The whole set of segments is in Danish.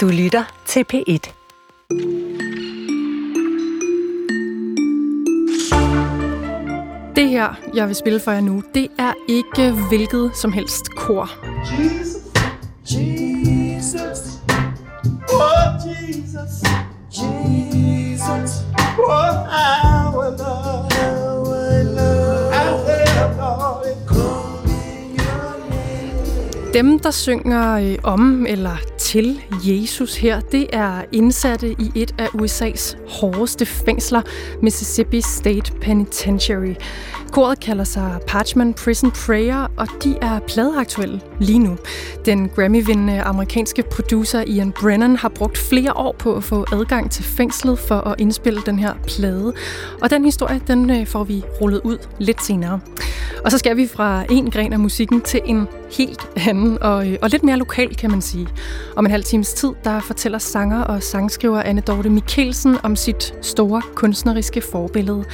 Du lytter til P1. Det her, jeg vil spille for jer nu, det er ikke hvilket som helst kor. Jesus, Jesus, oh Jesus, Jesus, oh how I love, how I love, I have Dem, der synger øh, om eller til Jesus her, det er indsatte i et af USA's hårdeste fængsler, Mississippi State Penitentiary. Koret kalder sig Parchman Prison Prayer, og de er pladeaktuelle lige nu. Den Grammy-vindende amerikanske producer Ian Brennan har brugt flere år på at få adgang til fængslet for at indspille den her plade. Og den historie, den øh, får vi rullet ud lidt senere. Og så skal vi fra en gren af musikken til en helt anden og, øh, og lidt mere lokal, kan man sige. Om en halv times tid, der fortæller sanger og sangskriver Anne Dorte Mikkelsen om sit store kunstneriske forbillede.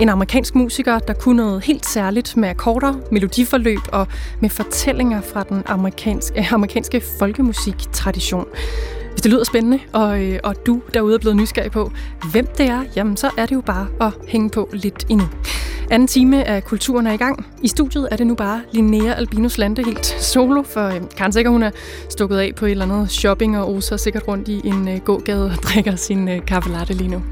En amerikansk musiker, der kunne noget helt særligt med akkorder, melodiforløb og med fortællinger fra den amerikanske, amerikanske folkemusiktradition. Hvis det lyder spændende, og, øh, og du derude er blevet nysgerrig på, hvem det er, jamen så er det jo bare at hænge på lidt endnu. Anden time af Kulturen er i gang. I studiet er det nu bare Linnea Albinus Lande helt solo, for øh, Karen sikkert hun er stukket af på et eller andet shopping og oser sikkert rundt i en øh, gågade og drikker sin øh, kaffe latte lige nu.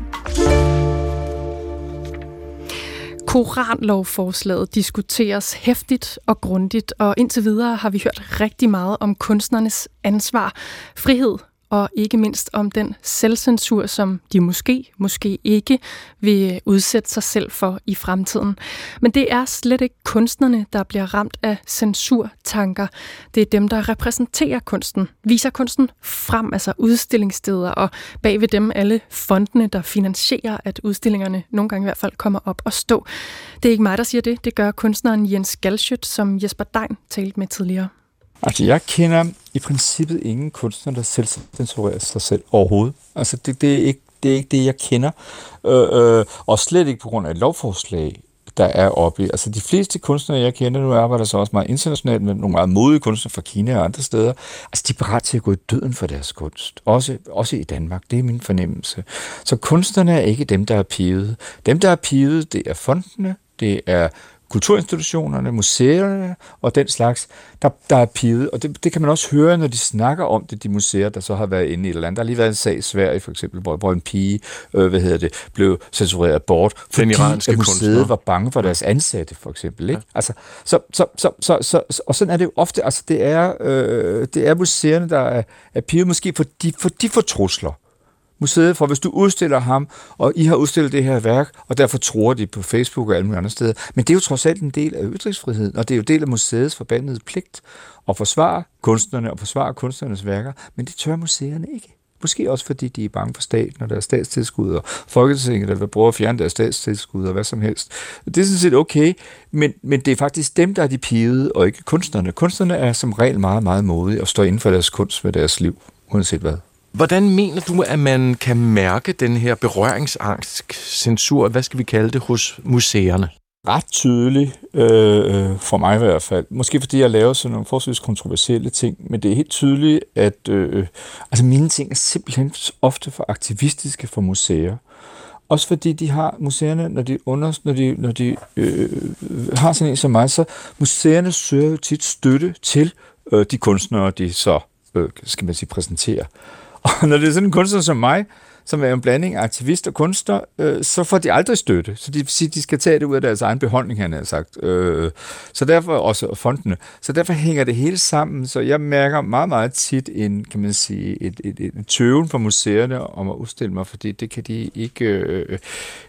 Koranlovforslaget diskuteres hæftigt og grundigt, og indtil videre har vi hørt rigtig meget om kunstnernes ansvar, frihed og ikke mindst om den selvcensur, som de måske, måske ikke vil udsætte sig selv for i fremtiden. Men det er slet ikke kunstnerne, der bliver ramt af censurtanker. Det er dem, der repræsenterer kunsten, viser kunsten frem, altså udstillingssteder, og bag ved dem alle fondene, der finansierer, at udstillingerne nogle gange i hvert fald kommer op og stå. Det er ikke mig, der siger det. Det gør kunstneren Jens Galschødt, som Jesper Dein talte med tidligere. Altså, jeg kender i princippet ingen kunstner, der selv censurerer sig selv overhovedet. Altså, det, det, er, ikke, det er ikke det, jeg kender. Øh, øh, og slet ikke på grund af et lovforslag, der er oppe i. Altså, de fleste kunstnere, jeg kender, nu arbejder så også meget internationalt med nogle meget modige kunstnere fra Kina og andre steder. Altså, de er parat til at gå i døden for deres kunst. Også, også i Danmark. Det er min fornemmelse. Så kunstnerne er ikke dem, der er pivet. Dem, der er pivet, det er fondene, det er kulturinstitutionerne, museerne og den slags, der, der er pivet. Og det, det kan man også høre, når de snakker om det, de museer, der så har været inde i et eller andet. Der har lige været en sag i Sverige, for eksempel, hvor, hvor en pige, øh, hvad hedder det, blev censureret bort, fordi den iranske at museet kunstner. var bange for deres ansatte, for eksempel. Ikke? Ja. Altså, så, så, så, så, så, og sådan er det jo ofte. Altså, det er, øh, det er museerne, der er, er pivet, måske for de, for de får trusler museet for, hvis du udstiller ham, og I har udstillet det her værk, og derfor tror de på Facebook og alle mulige andre steder. Men det er jo trods alt en del af ytringsfriheden, og det er jo del af museets forbandede pligt at forsvare kunstnerne og forsvare kunstnernes værker, men det tør museerne ikke. Måske også fordi de er bange for staten og deres statstilskud, og Folketinget, der vil bruge at fjerne deres statstilskud og hvad som helst. Det er sådan set okay, men, men det er faktisk dem, der er de pivede, og ikke kunstnerne. Kunstnerne er som regel meget, meget modige og står inden for deres kunst med deres liv, uanset hvad. Hvordan mener du, at man kan mærke den her berøringsangst, censur, hvad skal vi kalde det, hos museerne? Ret tydeligt, øh, øh for mig i hvert fald. Måske fordi jeg laver sådan nogle forholdsvis kontroversielle ting, men det er helt tydeligt, at øh, øh, altså mine ting er simpelthen ofte for aktivistiske for museer. Også fordi de har, museerne, når de, under, når de, når de øh, øh har sådan en som mig, så museerne søger jo tit støtte til øh, de kunstnere, de så, øh, skal man sige, præsenterer. Og når det er sådan en kunstner som mig, som er en blanding af aktivist og kunstner, øh, så får de aldrig støtte. Så de vil sige, de skal tage det ud af deres egen beholdning, han har sagt. Øh, så derfor også fondene. Så derfor hænger det hele sammen. Så jeg mærker meget, meget tit en, kan man sige, et, et, et, et tøven fra museerne om at udstille mig, fordi det kan de ikke, øh,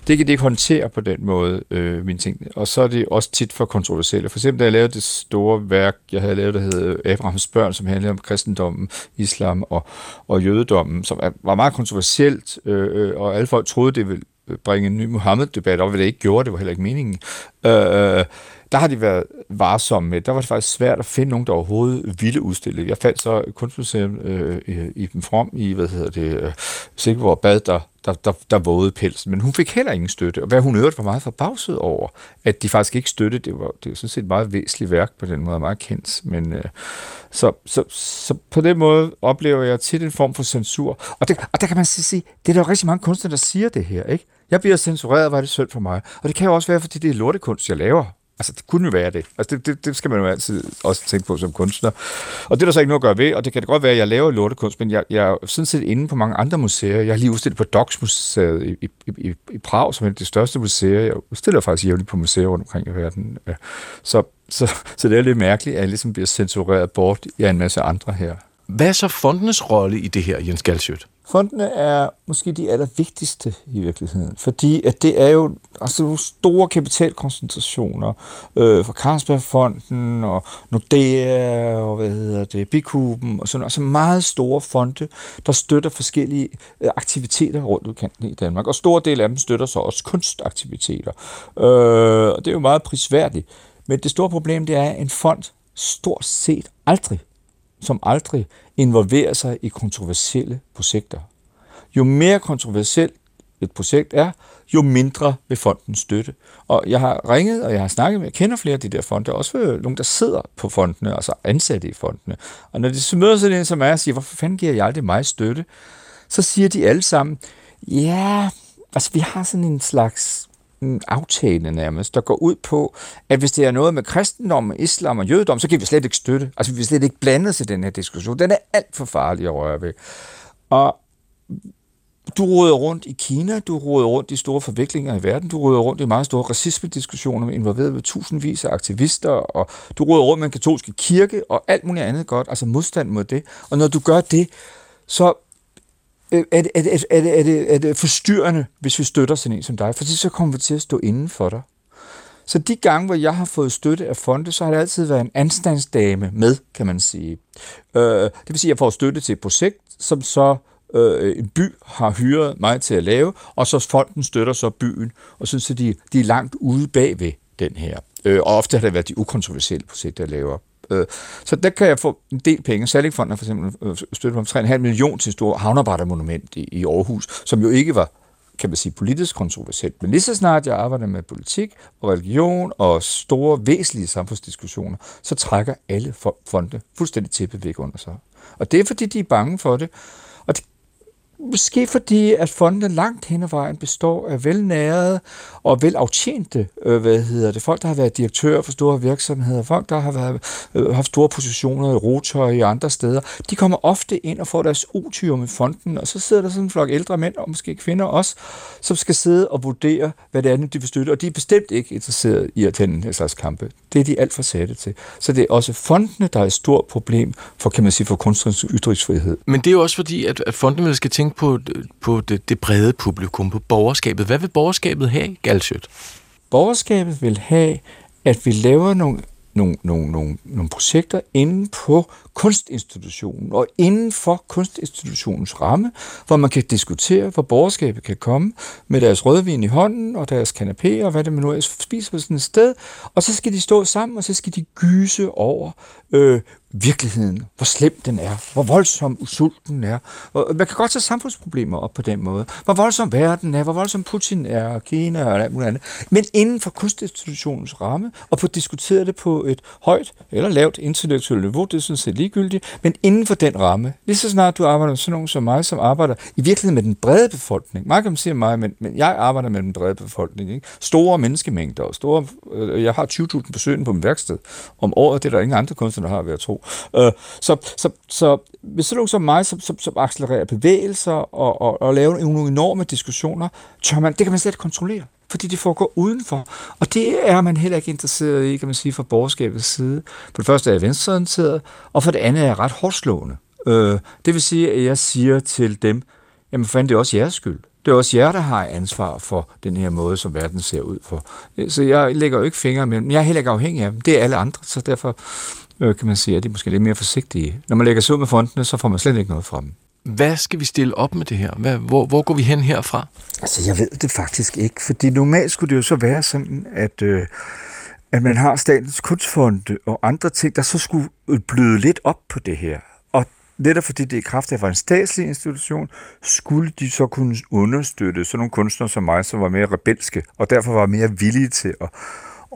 det kan de ikke håndtere på den måde, øh, mine ting. Og så er det også tit for kontroversielle. For eksempel, da jeg lavede det store værk, jeg havde lavet, der hedder Abrahams børn, som handlede om kristendommen, islam og, og jødedommen, som var meget kontroversielt, øh, øh, og alle folk troede, det ville bringe en ny Mohammed-debat op, hvad det ikke gjorde, det var heller ikke meningen. Øh, øh der har de været varsomme med. Der var det faktisk svært at finde nogen, der overhovedet ville udstille. Jeg fandt så kunstmuseum øh, i den From i, hvad hedder det, øh, Silkeborg Bad, der, der, der, der vågede pelsen. Men hun fik heller ingen støtte. Og hvad hun øvrigt var meget forbavset over, at de faktisk ikke støttede. det var, det var sådan set et meget væsentligt værk på den måde, meget kendt. Men, øh, så, så, så, på den måde oplever jeg tit en form for censur. Og, det, og der kan man sige, det er der jo rigtig mange kunstnere, der siger det her. ikke? Jeg bliver censureret, var det synd for mig. Og det kan jo også være, fordi det er lortekunst, jeg laver. Altså, det kunne jo være det. Altså, det, det, det skal man jo altid også tænke på som kunstner. Og det er der så ikke noget at gøre ved, og det kan det godt være, at jeg laver lortekunst, men jeg, jeg er sådan set inde på mange andre museer. Jeg har lige udstillet på Docs-museet i, i, i, i Prag, som er det største museum. Jeg udstiller faktisk jævnligt på museer rundt omkring i verden. Så, så, så det er lidt mærkeligt, at jeg ligesom bliver censureret bort af en masse andre her. Hvad er så fondenes rolle i det her, Jens Galsjødt? Fondene er måske de allervigtigste i virkeligheden, fordi at det er jo altså store kapitalkoncentrationer øh, fra Carlsbergfonden og Nordea og hvad hedder det, Bikuben og sådan altså meget store fonde, der støtter forskellige øh, aktiviteter rundt udkanten i Danmark. Og store del af dem støtter så også kunstaktiviteter. Øh, og det er jo meget prisværdigt. Men det store problem det er, at en fond stort set aldrig som aldrig involverer sig i kontroversielle projekter. Jo mere kontroversielt et projekt er, jo mindre vil fonden støtte. Og jeg har ringet, og jeg har snakket med, jeg kender flere af de der fonde, også nogle, der sidder på fondene, altså ansatte i fondene. Og når de så møder sådan en som er og siger, hvorfor fanden giver jeg aldrig mig støtte? Så siger de alle sammen, ja, altså vi har sådan en slags aftale nærmest, der går ud på, at hvis det er noget med kristendom, islam og jødedom, så kan vi slet ikke støtte. Altså vi vil slet ikke blande os i den her diskussion. Den er alt for farlig at røre ved. Og du råder rundt i Kina, du råder rundt i store forviklinger i verden, du råder rundt i meget store racisme-diskussioner involveret med tusindvis af aktivister, og du råder rundt med en katolske kirke og alt muligt andet godt, altså modstand mod det. Og når du gør det, så Øh, er det, er, det, er, det, er, det, er det forstyrrende, hvis vi støtter sådan en som dig? For så kommer vi til at stå inden for dig. Så de gange, hvor jeg har fået støtte af fonde, så har det altid været en anstandsdame med, kan man sige. Øh, det vil sige, at jeg får støtte til et projekt, som så øh, en by har hyret mig til at lave, og så fonden støtter så byen, og synes, at de, de er langt ude bagved den her. Øh, og ofte har det været de ukontroversielle projekter, jeg laver. Øh, så der kan jeg få en del penge. Sallingfonden har for eksempel øh, støttet om 3,5 millioner til et stort i, i Aarhus, som jo ikke var kan man sige, politisk kontroversielt. Men lige så snart jeg arbejder med politik og religion og store, væsentlige samfundsdiskussioner, så trækker alle fonde fuldstændig tæppet væk under sig. Og det er, fordi de er bange for det. Måske fordi, at fondene langt hen ad vejen består af velnærede og velaftjente, øh, hvad hedder det, folk, der har været direktører for store virksomheder, folk, der har været, øh, haft store positioner i Rotor og i andre steder, de kommer ofte ind og får deres utyr med fonden, og så sidder der sådan en flok ældre mænd, og måske kvinder også, som skal sidde og vurdere, hvad det er, de vil støtte, og de er bestemt ikke interesseret i at tænde en slags kampe. Det er de alt for satte til. Så det er også fondene, der er et stort problem for, kan man sige, for kunstnerens ytringsfrihed. Men det er jo også fordi, at fondene skal tænke på, på det, det brede publikum, på borgerskabet. Hvad vil borgerskabet have, Galsøt? Borgerskabet vil have, at vi laver nogle, nogle, nogle, nogle, nogle projekter inde på kunstinstitutionen og inden for kunstinstitutionens ramme, hvor man kan diskutere, hvor borgerskabet kan komme med deres rødvin i hånden og deres kanapé og hvad det man nu spiser på sådan et sted, og så skal de stå sammen, og så skal de gyse over øh, virkeligheden, hvor slem den er, hvor voldsom usulten er. Man kan godt tage samfundsproblemer op på den måde. Hvor voldsom verden er, hvor voldsom Putin er, og Kina og alt muligt andet. Men inden for kunstinstitutionens ramme, og få diskuteret det på et højt eller lavt intellektuelt niveau, det er sådan set ligegyldigt, men inden for den ramme. Lige så snart du arbejder med sådan nogen som mig, som arbejder i virkeligheden med den brede befolkning. Mange kan sige mig, men, men jeg arbejder med den brede befolkning. Ikke? Store menneskemængder og store... Øh, jeg har 20.000 besøgende på min værksted om året. Det er der ingen andre kunstnere, der har, ved at tro. Øh, så, så, så hvis sådan nogen som mig, som, som, som accelererer bevægelser og, og, og laver nogle enorme diskussioner, tør man, det kan man slet ikke kontrollere fordi det foregår udenfor. Og det er man heller ikke interesseret i, kan man sige, fra borgerskabets side. For det første er jeg venstreorienteret, og for det andet er jeg ret hårdslående. Øh, det vil sige, at jeg siger til dem, jamen fanden, det er også jeres skyld. Det er også jer, der har ansvar for den her måde, som verden ser ud for. Så jeg lægger jo ikke fingre mellem. Jeg er heller ikke afhængig af dem. Det er alle andre, så derfor øh, kan man sige, at de er måske lidt mere forsigtige. Når man lægger sig ud med fondene, så får man slet ikke noget fra dem. Hvad skal vi stille op med det her? Hvad, hvor, hvor går vi hen herfra? Altså, jeg ved det faktisk ikke, fordi normalt skulle det jo så være sådan, at, øh, at man har Statens Kunstfonde og andre ting, der så skulle bløde lidt op på det her. Og netop fordi det i kraft af var en statslig institution, skulle de så kunne understøtte sådan nogle kunstnere som mig, som var mere rebelske, og derfor var mere villige til at,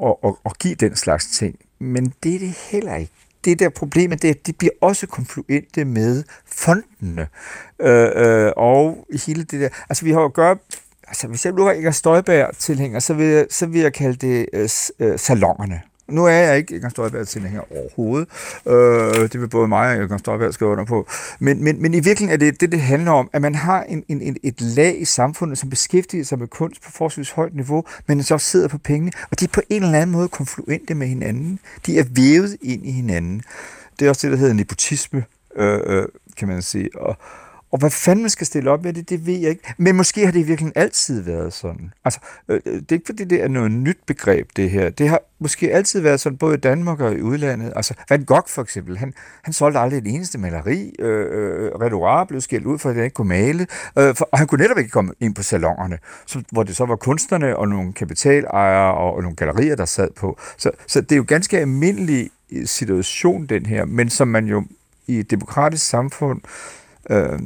at, at, at give den slags ting. Men det er det heller ikke det der problemet, det, det bliver også konfluente med fondene øh, øh, og hele det der. Altså vi har at gøre, altså hvis jeg nu var Inger Støjberg tilhænger, så vil jeg, så vil jeg kalde det øh, øh salongerne. Nu er jeg ikke Inger Støjbergs tilhænger overhovedet. Øh, det vil både mig og Inger Støjberg skrive under på. Men, men, men i virkeligheden er det det, det handler om, at man har en, en, en, et lag i samfundet, som beskæftiger sig med kunst på forholdsvis højt niveau, men så sidder på pengene, og de er på en eller anden måde konfluente med hinanden. De er vævet ind i hinanden. Det er også det, der hedder nepotisme, øh, øh, kan man sige. Og, og hvad fanden man skal stille op med det, det ved jeg ikke. Men måske har det virkelig altid været sådan. Altså, øh, øh, det er ikke fordi, det er noget nyt begreb, det her. Det har måske altid været sådan, både i Danmark og i udlandet. Altså, Van Gogh for eksempel, han, han solgte aldrig et eneste maleri. Øh, øh Renoir blev skældt ud for, at han ikke kunne male. Øh, for, og han kunne netop ikke komme ind på salongerne, så, hvor det så var kunstnerne og nogle kapitalejere og, og nogle gallerier, der sad på. Så, så det er jo ganske almindelig øh, situation, den her, men som man jo i et demokratisk samfund øh,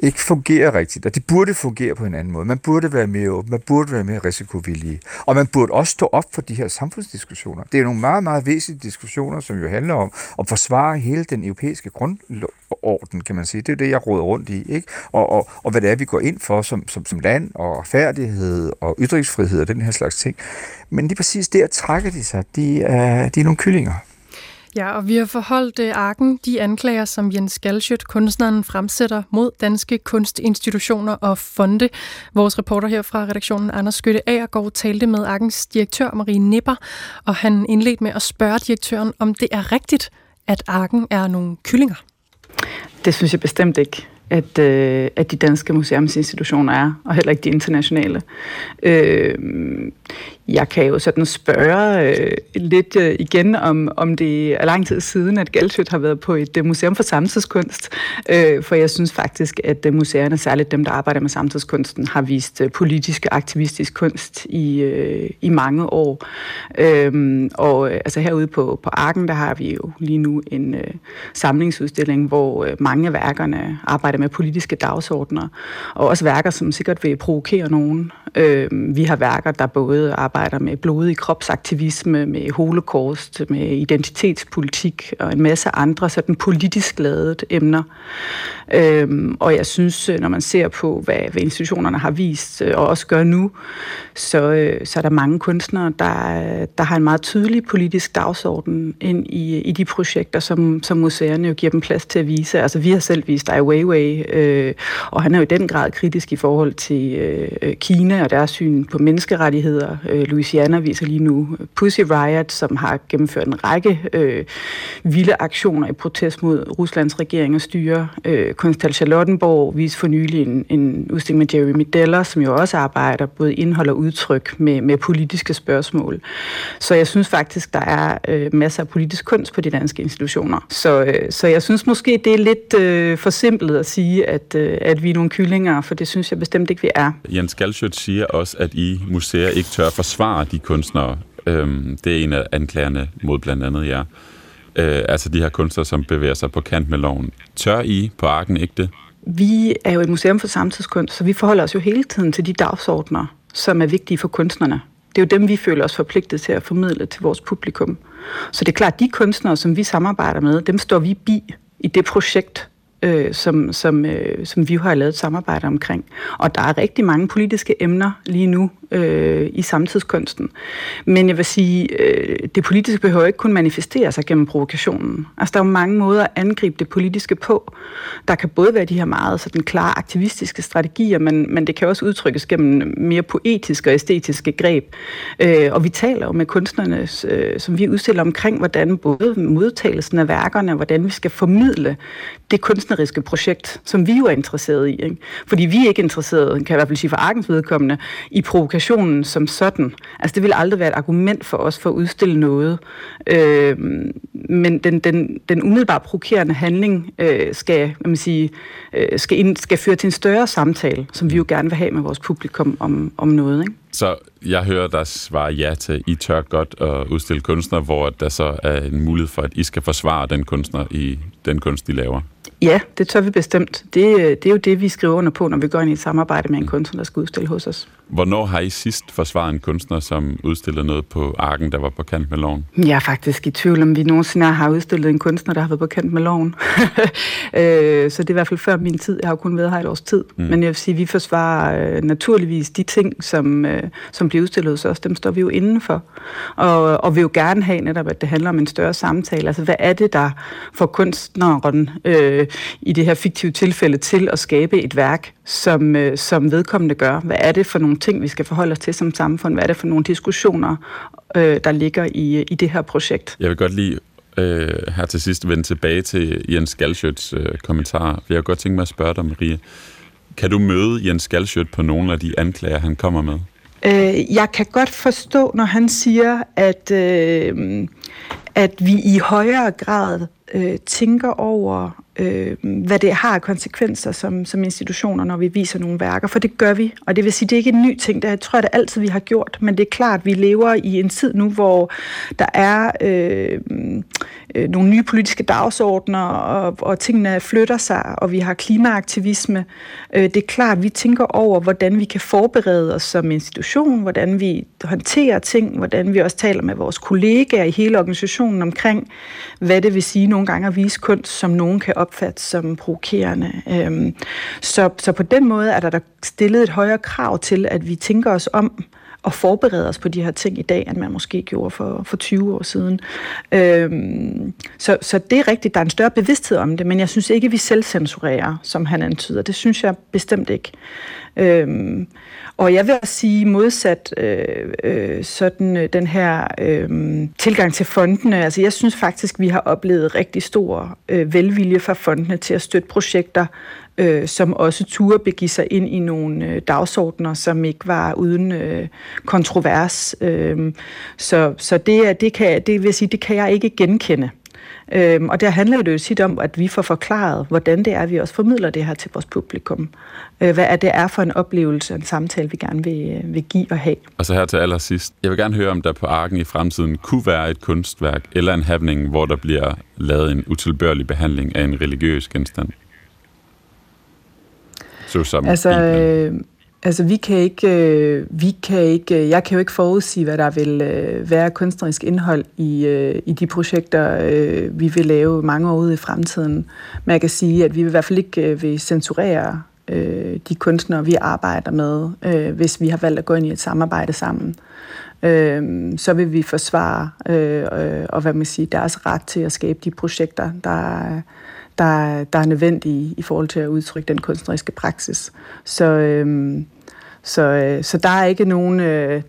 ikke fungerer rigtigt, og det burde fungere på en anden måde. Man burde være mere åben, man burde være mere risikovillige, og man burde også stå op for de her samfundsdiskussioner. Det er nogle meget, meget væsentlige diskussioner, som jo handler om at forsvare hele den europæiske grundorden, kan man sige. Det er det, jeg råder rundt i, ikke? Og, og, og hvad det er, vi går ind for som, som, som land, og færdighed, og ytringsfrihed, og den her slags ting. Men lige præcis der trækker de sig. De er, de er nogle kyllinger. Ja, og vi har forholdt uh, Arken de anklager, som Jens Galschødt, kunstneren, fremsætter mod danske kunstinstitutioner og fonde. Vores reporter her fra redaktionen, Anders Skytte Agergaard, talte med Arkens direktør Marie Nipper, og han indledte med at spørge direktøren, om det er rigtigt, at Arken er nogle kyllinger. Det synes jeg bestemt ikke at, øh, at de danske museumsinstitutioner er, og heller ikke de internationale. Øh, jeg kan jo sådan spørge øh, lidt øh, igen, om, om det er lang tid siden, at Galsøt har været på et øh, museum for samtidskunst, øh, for jeg synes faktisk, at øh, museerne, særligt dem, der arbejder med samtidskunsten, har vist øh, politisk og aktivistisk kunst i, øh, i mange år. Øh, og øh, altså herude på, på Arken, der har vi jo lige nu en øh, samlingsudstilling, hvor øh, mange af værkerne arbejder med politiske dagsordner, og også værker, som sikkert vil provokere nogen. Øh, vi har værker, der både arbejder med blodig kropsaktivisme, med holocaust, med identitetspolitik og en masse andre sådan politisk ladet emner. Øhm, og jeg synes, når man ser på, hvad, hvad institutionerne har vist øh, og også gør nu, så, øh, så er der mange kunstnere, der, der har en meget tydelig politisk dagsorden ind i, i de projekter, som, som museerne jo giver dem plads til at vise. Altså vi har selv vist Ai Weiwei, øh, og han er jo i den grad kritisk i forhold til øh, Kina og deres syn på menneskerettigheder. Øh, Øh, Louisiana viser lige nu Pussy Riot, som har gennemført en række øh, vilde aktioner i protest mod Ruslands regering og styre. Øh, Konstal Charlottenborg viste for nylig en, en udstilling med Jeremy Deller, som jo også arbejder både indhold og udtryk med, med politiske spørgsmål. Så jeg synes faktisk, der er øh, masser af politisk kunst på de danske institutioner. Så, øh, så jeg synes måske, det er lidt øh, forsimplet at sige, at, øh, at vi er nogle kyllinger, for det synes jeg bestemt ikke, vi er. Jens Galschødt siger også, at I museer ikke tør forsvare de kunstnere. Øhm, det er en af anklagerne mod blandt andet jer. Øh, altså de her kunstnere, som bevæger sig på kant med loven. Tør I på arken ikke det? Vi er jo et museum for samtidskunst, så vi forholder os jo hele tiden til de dagsordner, som er vigtige for kunstnerne. Det er jo dem, vi føler os forpligtet til at formidle til vores publikum. Så det er klart, at de kunstnere, som vi samarbejder med, dem står vi bi i det projekt, øh, som, som, øh, som vi har lavet et samarbejde omkring. Og der er rigtig mange politiske emner lige nu øh, i samtidskunsten. Men jeg vil sige, øh, det politiske behøver ikke kun manifestere sig gennem provokationen. Altså der er jo mange måder at angribe det politiske på. Der kan både være de her meget sådan klare aktivistiske strategier, men, men det kan også udtrykkes gennem mere poetiske og æstetiske greb. Øh, og vi taler jo med kunstnerne, øh, som vi udstiller omkring, hvordan både modtagelsen af værkerne, hvordan vi skal formidle det kunstneriske projekt, som vi jo er interesseret i. Ikke? Fordi vi er ikke interesseret, kan jeg i hvert fald sige for Arkens vedkommende, i provokation provokationen som sådan. Altså det vil aldrig være et argument for os for at udstille noget. Øh, men den, den, den umiddelbare provokerende handling øh, skal, hvad man sige, øh, skal, ind, skal føre til en større samtale, som vi jo gerne vil have med vores publikum om, om noget. Ikke? Så jeg hører dig svare ja til, I tør godt at udstille kunstnere, hvor der så er en mulighed for, at I skal forsvare den kunstner i den kunst, de laver. Ja, det tør vi bestemt. Det, det er jo det, vi skriver under på, når vi går ind i et samarbejde med en kunstner, der skal udstille hos os. Hvornår har I sidst forsvaret en kunstner, som udstillede noget på Arken, der var på kant med loven? Jeg er faktisk i tvivl, om vi nogensinde har udstillet en kunstner, der har været på kant med loven. Øh, så det er i hvert fald før min tid. Jeg har jo kun været her et års tid. Mm. Men jeg vil sige, at vi forsvarer øh, naturligvis de ting, som, øh, som bliver udstillet hos os. Dem står vi jo indenfor. Og, og vil jo gerne have netop, at det handler om en større samtale. Altså, hvad er det, der får kunstneren øh, i det her fiktive tilfælde til at skabe et værk, som, øh, som vedkommende gør? Hvad er det for nogle ting, vi skal forholde os til som samfund? Hvad er det for nogle diskussioner, øh, der ligger i, i det her projekt? Jeg vil godt lige øh, her til sidst vende tilbage til Jens Galschøts øh, kommentar. Jeg har godt tænkt mig at spørge dig, Maria. Kan du møde Jens Galschøt på nogle af de anklager, han kommer med? Øh, jeg kan godt forstå, når han siger, at, øh, at vi i højere grad øh, tænker over, øh, hvad det har af konsekvenser som, som institutioner, når vi viser nogle værker, for det gør vi. Og det vil sige, det er ikke en ny ting, det jeg tror jeg, det altid vi har gjort, men det er klart, at vi lever i en tid nu, hvor der er øh, øh, nogle nye politiske dagsordner, og, og tingene flytter sig, og vi har klimaaktivisme. Øh, det er klart, at vi tænker over, hvordan vi kan forberede os som institution, hvordan vi håndterer ting, hvordan vi også taler med vores kollegaer i hele organisationen omkring, hvad det vil sige nogle gange at vise kunst, som nogen kan opfatte som provokerende. Øh, så, så på den måde er der, der stillet et højere krav til, at vi tænker os om, og forberede os på de her ting i dag, end man måske gjorde for, for 20 år siden. Øhm, så, så det er rigtigt, der er en større bevidsthed om det, men jeg synes ikke, vi selv censurerer, som han antyder. Det synes jeg bestemt ikke. Øhm, og jeg vil også sige modsat øh, øh, sådan øh, den her øh, tilgang til fondene. Altså jeg synes faktisk, vi har oplevet rigtig stor øh, velvilje fra fondene til at støtte projekter, øh, som også turde begive sig ind i nogle øh, dagsordner, som ikke var uden øh, kontrovers. Øh, så så det, det, kan, det vil sige, det kan jeg ikke genkende. Øhm, og der handler det jo tit om, at vi får forklaret, hvordan det er, at vi også formidler det her til vores publikum. Øh, hvad er det er for en oplevelse, en samtale, vi gerne vil, øh, vil give og have. Og så her til allersidst. Jeg vil gerne høre, om der på Arken i fremtiden kunne være et kunstværk eller en happening, hvor der bliver lavet en utilbørlig behandling af en religiøs genstand. Så altså, øh, altså vi kan ikke, øh, vi kan ikke, øh, jeg kan jo ikke forudsige, hvad der vil øh, være kunstnerisk indhold i, øh, i de projekter, øh, vi vil lave mange år ude i fremtiden. Men jeg kan sige, at vi vil i hvert fald ikke øh, vil censurere øh, de kunstnere, vi arbejder med, øh, hvis vi har valgt at gå ind i et samarbejde sammen. Øh, så vil vi forsvare øh, øh, og hvad man siger, deres ret til at skabe de projekter, der, der, der er nødvendige i forhold til at udtrykke den kunstneriske praksis. Så, øhm, så, øh, så der er ikke nogen... Øh,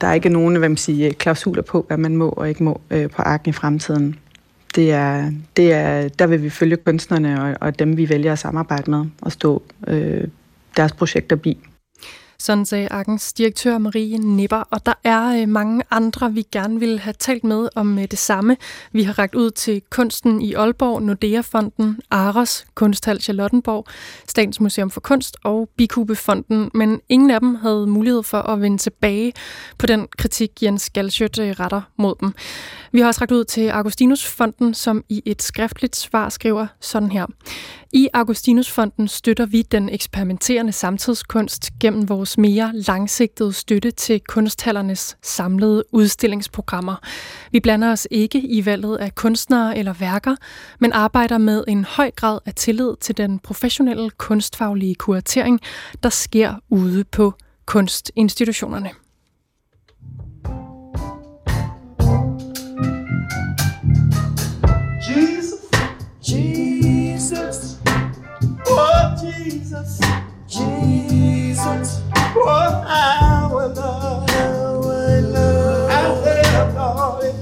der er ikke nogen hvad man siger, klausuler på, hvad man må og ikke må øh, på arken i fremtiden det er, det er, der vil vi følge kunstnerne og, og dem, vi vælger at samarbejde med og stå øh, deres projekter bi. Sådan sagde Arkens direktør Marie Nipper, og der er øh, mange andre, vi gerne vil have talt med om øh, det samme. Vi har ragt ud til Kunsten i Aalborg, Nordea-fonden, Aros, Kunsthal Charlottenborg, Statens Museum for Kunst og Bikubefonden, men ingen af dem havde mulighed for at vende tilbage på den kritik, Jens Galschødt øh, retter mod dem. Vi har også ragt ud til Augustinusfonden, som i et skriftligt svar skriver sådan her. I Augustinusfonden støtter vi den eksperimenterende samtidskunst gennem vores mere langsigtede støtte til kunsthallernes samlede udstillingsprogrammer. Vi blander os ikke i valget af kunstnere eller værker, men arbejder med en høj grad af tillid til den professionelle kunstfaglige kuratering, der sker ude på kunstinstitutionerne. Jesus, Jesus, oh Jesus, Jesus, oh love, love, I Lord,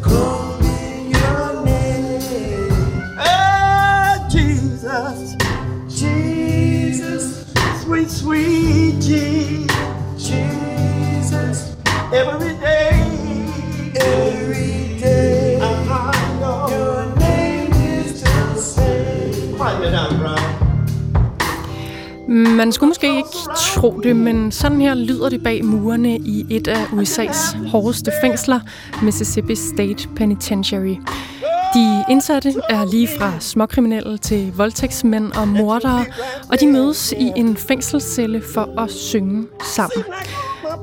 your name, ah Jesus, Jesus, sweet, sweet Jesus, Jesus. Every Man skulle måske ikke tro det, men sådan her lyder det bag murene i et af USA's hårdeste fængsler, Mississippi State Penitentiary. De indsatte er lige fra småkriminelle til voldtægtsmænd og mordere, og de mødes i en fængselscelle for at synge sammen.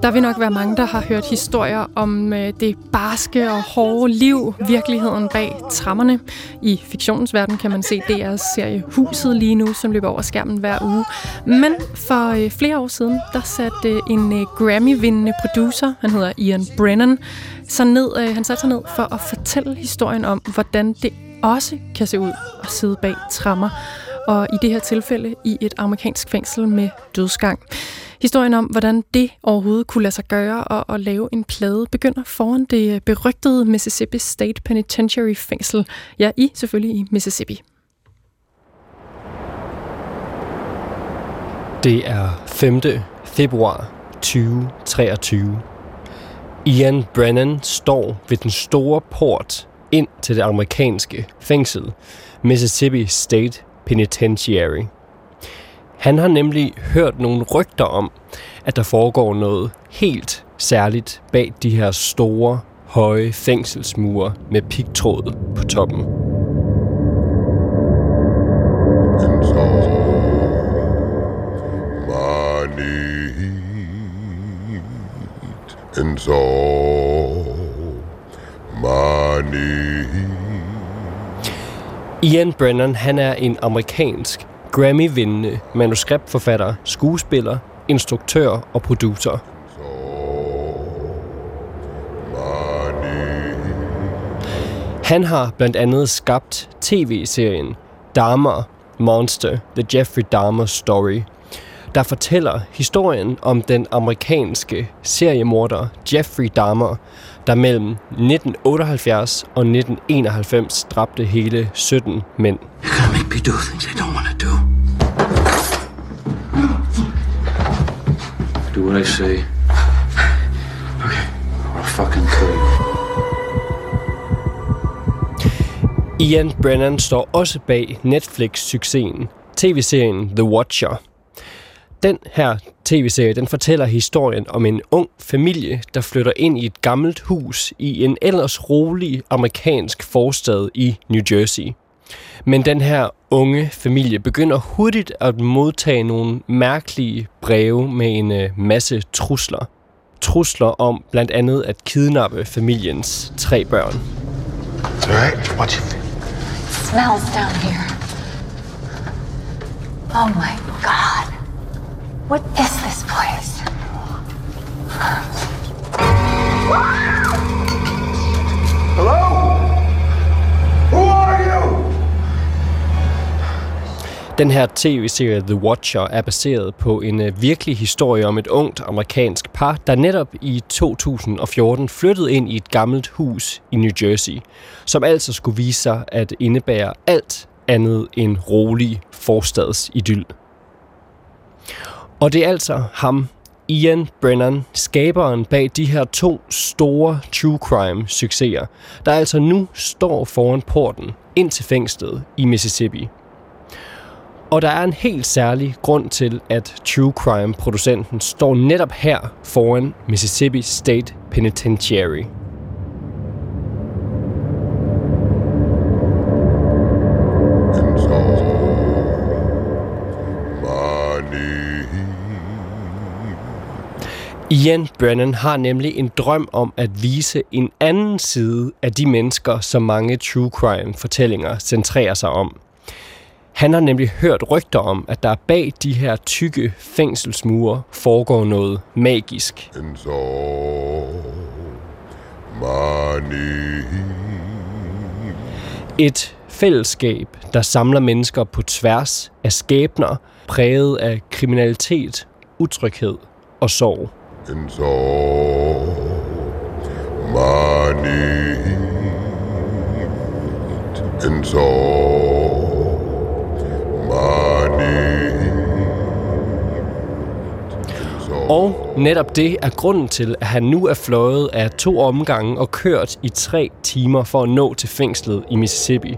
Der vil nok være mange, der har hørt historier om øh, det barske og hårde liv, virkeligheden bag trammerne. I fiktionens verden kan man se DR's serie Huset lige nu, som løber over skærmen hver uge. Men for øh, flere år siden, der satte øh, en Grammy-vindende producer, han hedder Ian Brennan, så ned, han satte sig ned for at fortælle historien om, hvordan det også kan se ud at sidde bag trammer. Og i det her tilfælde i et amerikansk fængsel med dødsgang. Historien om, hvordan det overhovedet kunne lade sig gøre og at lave en plade, begynder foran det øh, berygtede Mississippi State Penitentiary fængsel. Ja, i selvfølgelig i Mississippi. Det er 5. februar 2023. Ian Brennan står ved den store port ind til det amerikanske fængsel, Mississippi State Penitentiary. Han har nemlig hørt nogle rygter om, at der foregår noget helt særligt bag de her store, høje fængselsmure med pigtråd på toppen. And so so money Ian Brennan, han er en amerikansk Grammy-vindende manuskriptforfatter, skuespiller, instruktør og producer. Han har blandt andet skabt tv-serien Dahmer Monster, The Jeffrey Dahmer Story, der fortæller historien om den amerikanske seriemorder Jeffrey Dahmer, der mellem 1978 og 1991 dræbte hele 17 mænd. I can't make me do things I don't want to do. Do what I say. Okay. Or I'll fucking kill you. Ian Brennan står også bag Netflix-succesen, tv-serien The Watcher. Den her tv-serie, den fortæller historien om en ung familie, der flytter ind i et gammelt hus i en ellers rolig amerikansk forstad i New Jersey. Men den her unge familie begynder hurtigt at modtage nogle mærkelige breve med en øh, masse trusler. Trusler om blandt andet at kidnappe familiens tre børn. All right. Watch it. smells down here. Oh my god. What is this place? Hello? Who are you? Den her tv-serie The Watcher er baseret på en øh, virkelig historie om et ungt amerikansk par, der netop i 2014 flyttede ind i et gammelt hus i New Jersey, som altså skulle vise sig at indebære alt andet end rolig forstadsidyl. Og det er altså ham, Ian Brennan, skaberen bag de her to store true crime succeser, der altså nu står foran porten ind til fængslet i Mississippi. Og der er en helt særlig grund til, at True Crime-producenten står netop her foran Mississippi State Penitentiary. Ian Brennan har nemlig en drøm om at vise en anden side af de mennesker, som mange true crime fortællinger centrerer sig om. Han har nemlig hørt rygter om, at der bag de her tykke fængselsmure foregår noget magisk. money Et fællesskab, der samler mennesker på tværs af skæbner, præget af kriminalitet, utryghed og sorg. and so money and so money and so og netop det er grunden til, at han nu er fløjet af to omgange og kørt i tre timer for at nå til fængslet i Mississippi,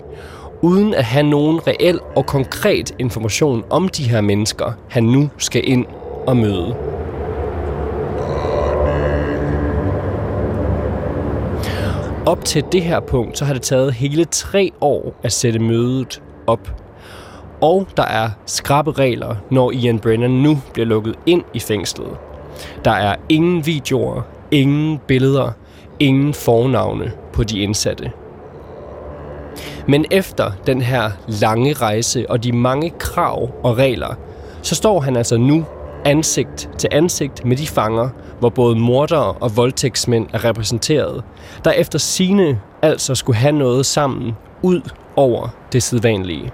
uden at have nogen reel og konkret information om de her mennesker, han nu skal ind og møde. Op til det her punkt, så har det taget hele tre år at sætte mødet op. Og der er skrappe regler, når Ian Brennan nu bliver lukket ind i fængslet. Der er ingen videoer, ingen billeder, ingen fornavne på de indsatte. Men efter den her lange rejse og de mange krav og regler, så står han altså nu ansigt til ansigt med de fanger, hvor både mordere og voldtægtsmænd er repræsenteret, der efter sine altså skulle have noget sammen ud over det sædvanlige.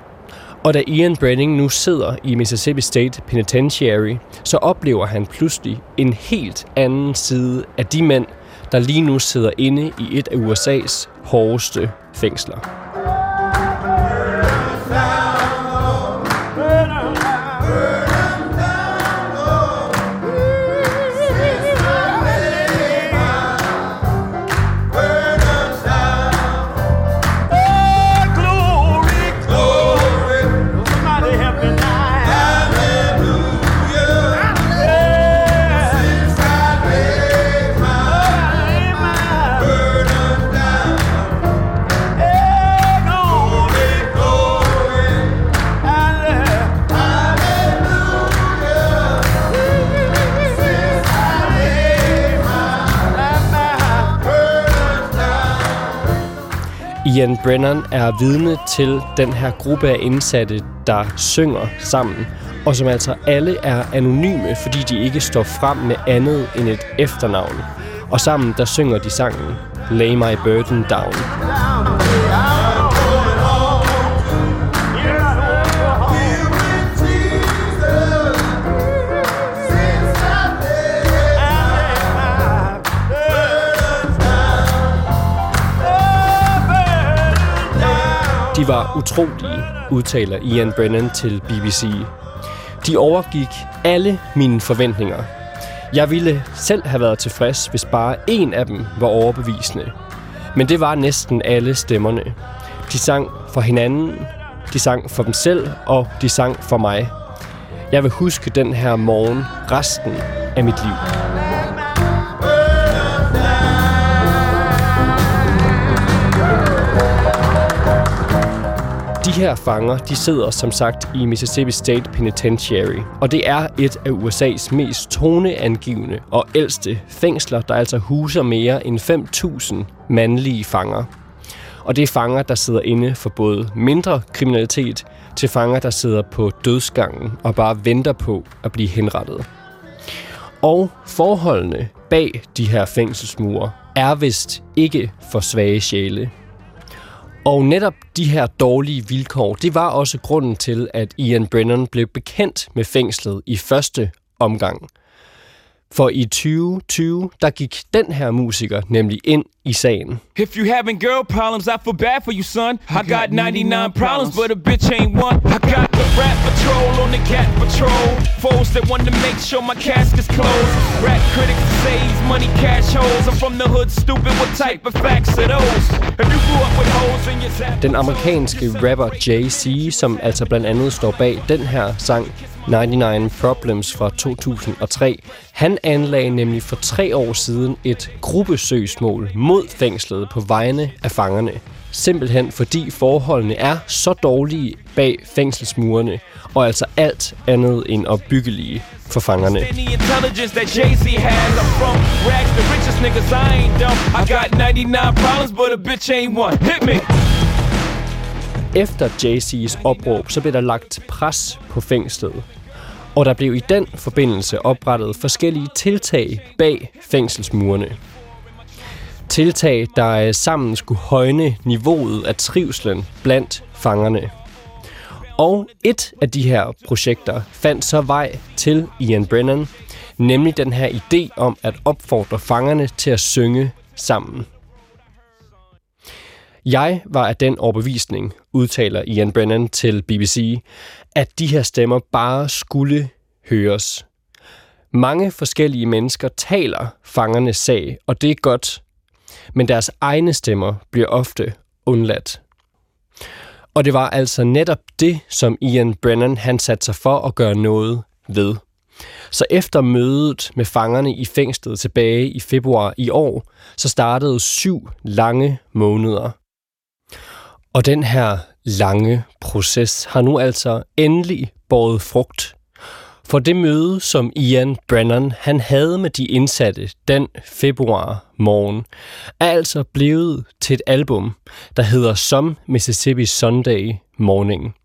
Og da Ian Brenning nu sidder i Mississippi State Penitentiary, så oplever han pludselig en helt anden side af de mænd, der lige nu sidder inde i et af USA's hårdeste fængsler. Ian Brennan er vidne til den her gruppe af indsatte, der synger sammen, og som altså alle er anonyme, fordi de ikke står frem med andet end et efternavn. Og sammen der synger de sangen Lay My Burden Down. De var utrolige, udtaler Ian Brennan til BBC. De overgik alle mine forventninger. Jeg ville selv have været tilfreds, hvis bare en af dem var overbevisende. Men det var næsten alle stemmerne. De sang for hinanden, de sang for dem selv, og de sang for mig. Jeg vil huske den her morgen resten af mit liv. De her fanger, de sidder som sagt i Mississippi State Penitentiary, og det er et af USA's mest toneangivende og ældste fængsler, der altså huser mere end 5.000 mandlige fanger. Og det er fanger, der sidder inde for både mindre kriminalitet til fanger, der sidder på dødsgangen og bare venter på at blive henrettet. Og forholdene bag de her fængselsmure er vist ikke for svage sjæle. Og netop de her dårlige vilkår, det var også grunden til, at Ian Brennan blev bekendt med fængslet i første omgang. For i 2020, der gik den her musiker nemlig ind i sagen. If you having girl problems, I feel bad for you, son. I got 99 problems, but a bitch ain't one. I got the rap patrol on the cat patrol. Foes that want to make sure my casket's closed. Rap critics saves money cash holes. I'm from the hood, stupid. What type of facts are those? If you grew up with holes in your zap, Den amerikanske rapper Jay-Z, som altså blandt andet står bag den her sang, 99 Problems fra 2003. Han anlagde nemlig for tre år siden et gruppesøgsmål mod fængslet på vegne af fangerne. Simpelthen fordi forholdene er så dårlige bag fængselsmurene, og altså alt andet end opbyggelige for fangerne. any intelligence that Jay-Z has. I'm from rags, the richest niggas. I ain't dumb. I got 99 problems, but a bitch ain't one. Hit me. Efter Jay-Z's opråb, så blev der lagt pres på fængslet. Og der blev i den forbindelse oprettet forskellige tiltag bag fængselsmurene. Tiltag, der øh, sammen skulle højne niveauet af trivslen blandt fangerne. Og et af de her projekter fandt så vej til Ian Brennan, nemlig den her idé om at opfordre fangerne til at synge sammen. Jeg var af den overbevisning, udtaler Ian Brennan til BBC, at de her stemmer bare skulle høres. Mange forskellige mennesker taler fangernes sag, og det er godt, men deres egne stemmer bliver ofte undladt. Og det var altså netop det, som Ian Brennan han satte sig for at gøre noget ved. Så efter mødet med fangerne i fængslet tilbage i februar i år, så startede syv lange måneder. Og den her lange proces har nu altså endelig båret frugt. For det møde, som Ian Brennan han havde med de indsatte den februar morgen, er altså blevet til et album, der hedder Som Mississippi Sunday Morning.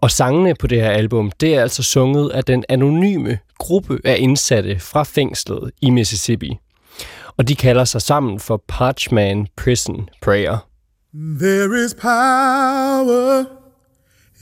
Og sangene på det her album, det er altså sunget af den anonyme gruppe af indsatte fra fængslet i Mississippi. Og de kalder sig sammen for Parchman Prison Prayer. There is power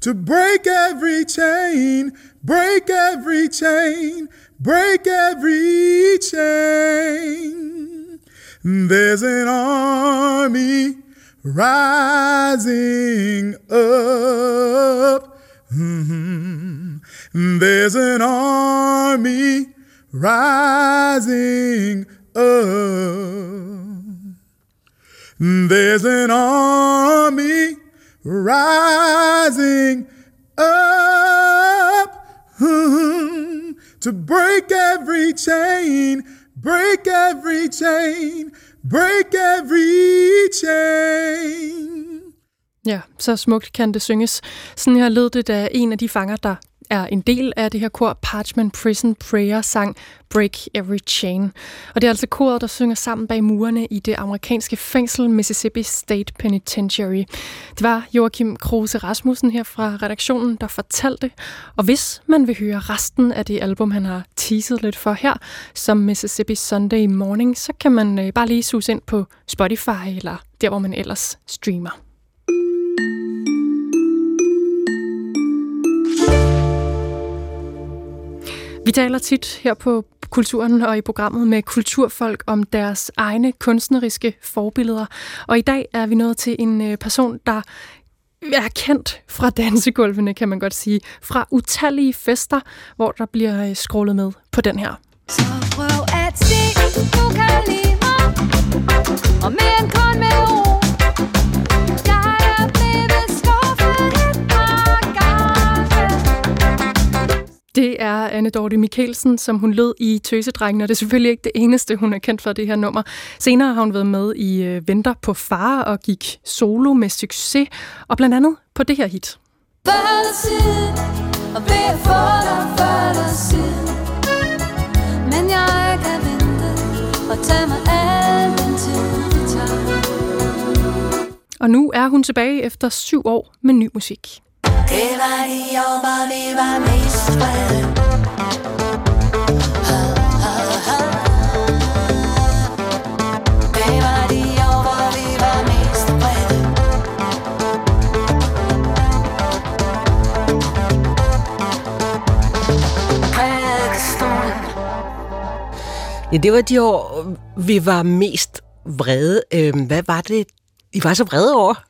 To break every chain, break every chain, break every chain. There's an army rising up. Mhm. There's an army rising up. There's an army rising up hmm, to break every chain, break every chain, break every chain. Ja, så smukt kan det synges. Sådan her lød det, da en af de fanger, der er en del af det her kor, Parchment Prison Prayer, sang Break Every Chain. Og det er altså koret, der synger sammen bag murene i det amerikanske fængsel Mississippi State Penitentiary. Det var Joachim Kruse Rasmussen her fra redaktionen, der fortalte. Og hvis man vil høre resten af det album, han har teaset lidt for her, som Mississippi Sunday Morning, så kan man øh, bare lige suse ind på Spotify eller der, hvor man ellers streamer. Vi taler tit her på Kulturen og i programmet med kulturfolk om deres egne kunstneriske forbilleder. Og i dag er vi nået til en øh, person, der er kendt fra dansegulvene, kan man godt sige. Fra utallige fester, hvor der bliver øh, scrollet med på den her. Så prøv at se, du kan lide mig Og mere end kun med ord Det er Anne Dorte Mikkelsen, som hun lød i Tøsedrengen, og det er selvfølgelig ikke det eneste, hun er kendt for det her nummer. Senere har hun været med i øh, Venter på far og gik solo med succes, og blandt andet på det her hit. Før Og dig før siden Men jeg kan vente Og tage mig al den tid det tager Og nu er hun tilbage efter syv år med ny musik. Det var de år, hvor vi var mest vrede Det var de år, hvor vi var mest vrede Prædikestolen Ja, det var de år, vi var mest vrede. Øhm, hvad var det, I var så vrede over?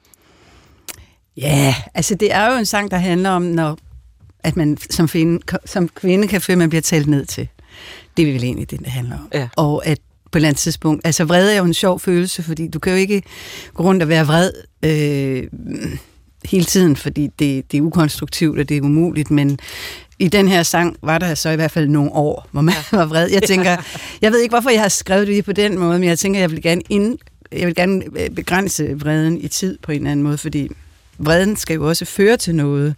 Ja, altså det er jo en sang, der handler om, når, at man som kvinde, som kvinde kan føle, at man bliver talt ned til. Det er vel egentlig det, det handler om. Ja. Og at på et eller andet tidspunkt, altså vrede er jo en sjov følelse, fordi du kan jo ikke gå rundt og være vred øh, hele tiden, fordi det, det er ukonstruktivt, og det er umuligt, men i den her sang var der så i hvert fald nogle år, hvor man var vred. Jeg tænker, jeg ved ikke, hvorfor jeg har skrevet det lige på den måde, men jeg tænker, jeg vil gerne, ind, jeg vil gerne øh, begrænse vreden i tid på en eller anden måde, fordi vreden skal jo også føre til noget,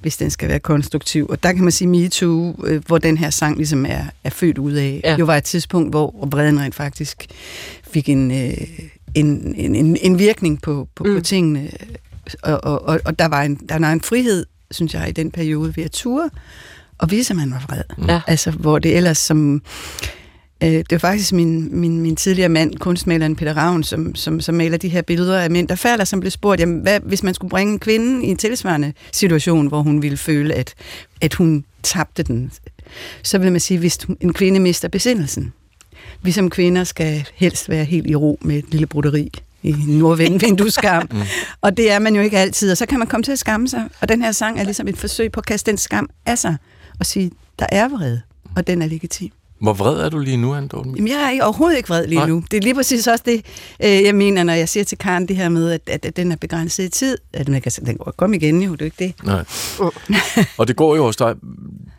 hvis den skal være konstruktiv. Og der kan man sige MeToo, øh, hvor den her sang ligesom er, er født ud af, ja. jo var et tidspunkt, hvor vreden rent faktisk fik en, øh, en, en, en, en virkning på, på, mm. på tingene. Og, og, og, og der var en, der var en frihed, synes jeg, i den periode ved at ture og vise, at man var vred. Ja. Altså, hvor det ellers som... Øh, det var faktisk min, min, min tidligere mand, kunstmaleren Peter Ravn, som, som, som maler de her billeder af mænd, der falder, som blev spurgt, jamen, hvad, hvis man skulle bringe en kvinde i en tilsvarende situation, hvor hun ville føle, at, at hun tabte den, så vil man sige, hvis en kvinde mister besindelsen. Vi som kvinder skal helst være helt i ro med et lille broderi i nordvindueskam. mm. Og det er man jo ikke altid, og så kan man komme til at skamme sig. Og den her sang er ligesom et forsøg på at kaste den skam af sig og sige, der er vrede, og den er legitim. Hvor vred er du lige nu, Anne Dorten? Jamen, jeg er ikke, overhovedet ikke vred lige Nej. nu. Det er lige præcis også det, øh, jeg mener, når jeg siger til Karen det her med, at, at, at den er begrænset i tid. At den kan den kan komme igen, jo, det er ikke det. Nej. Og det går jo også, der er,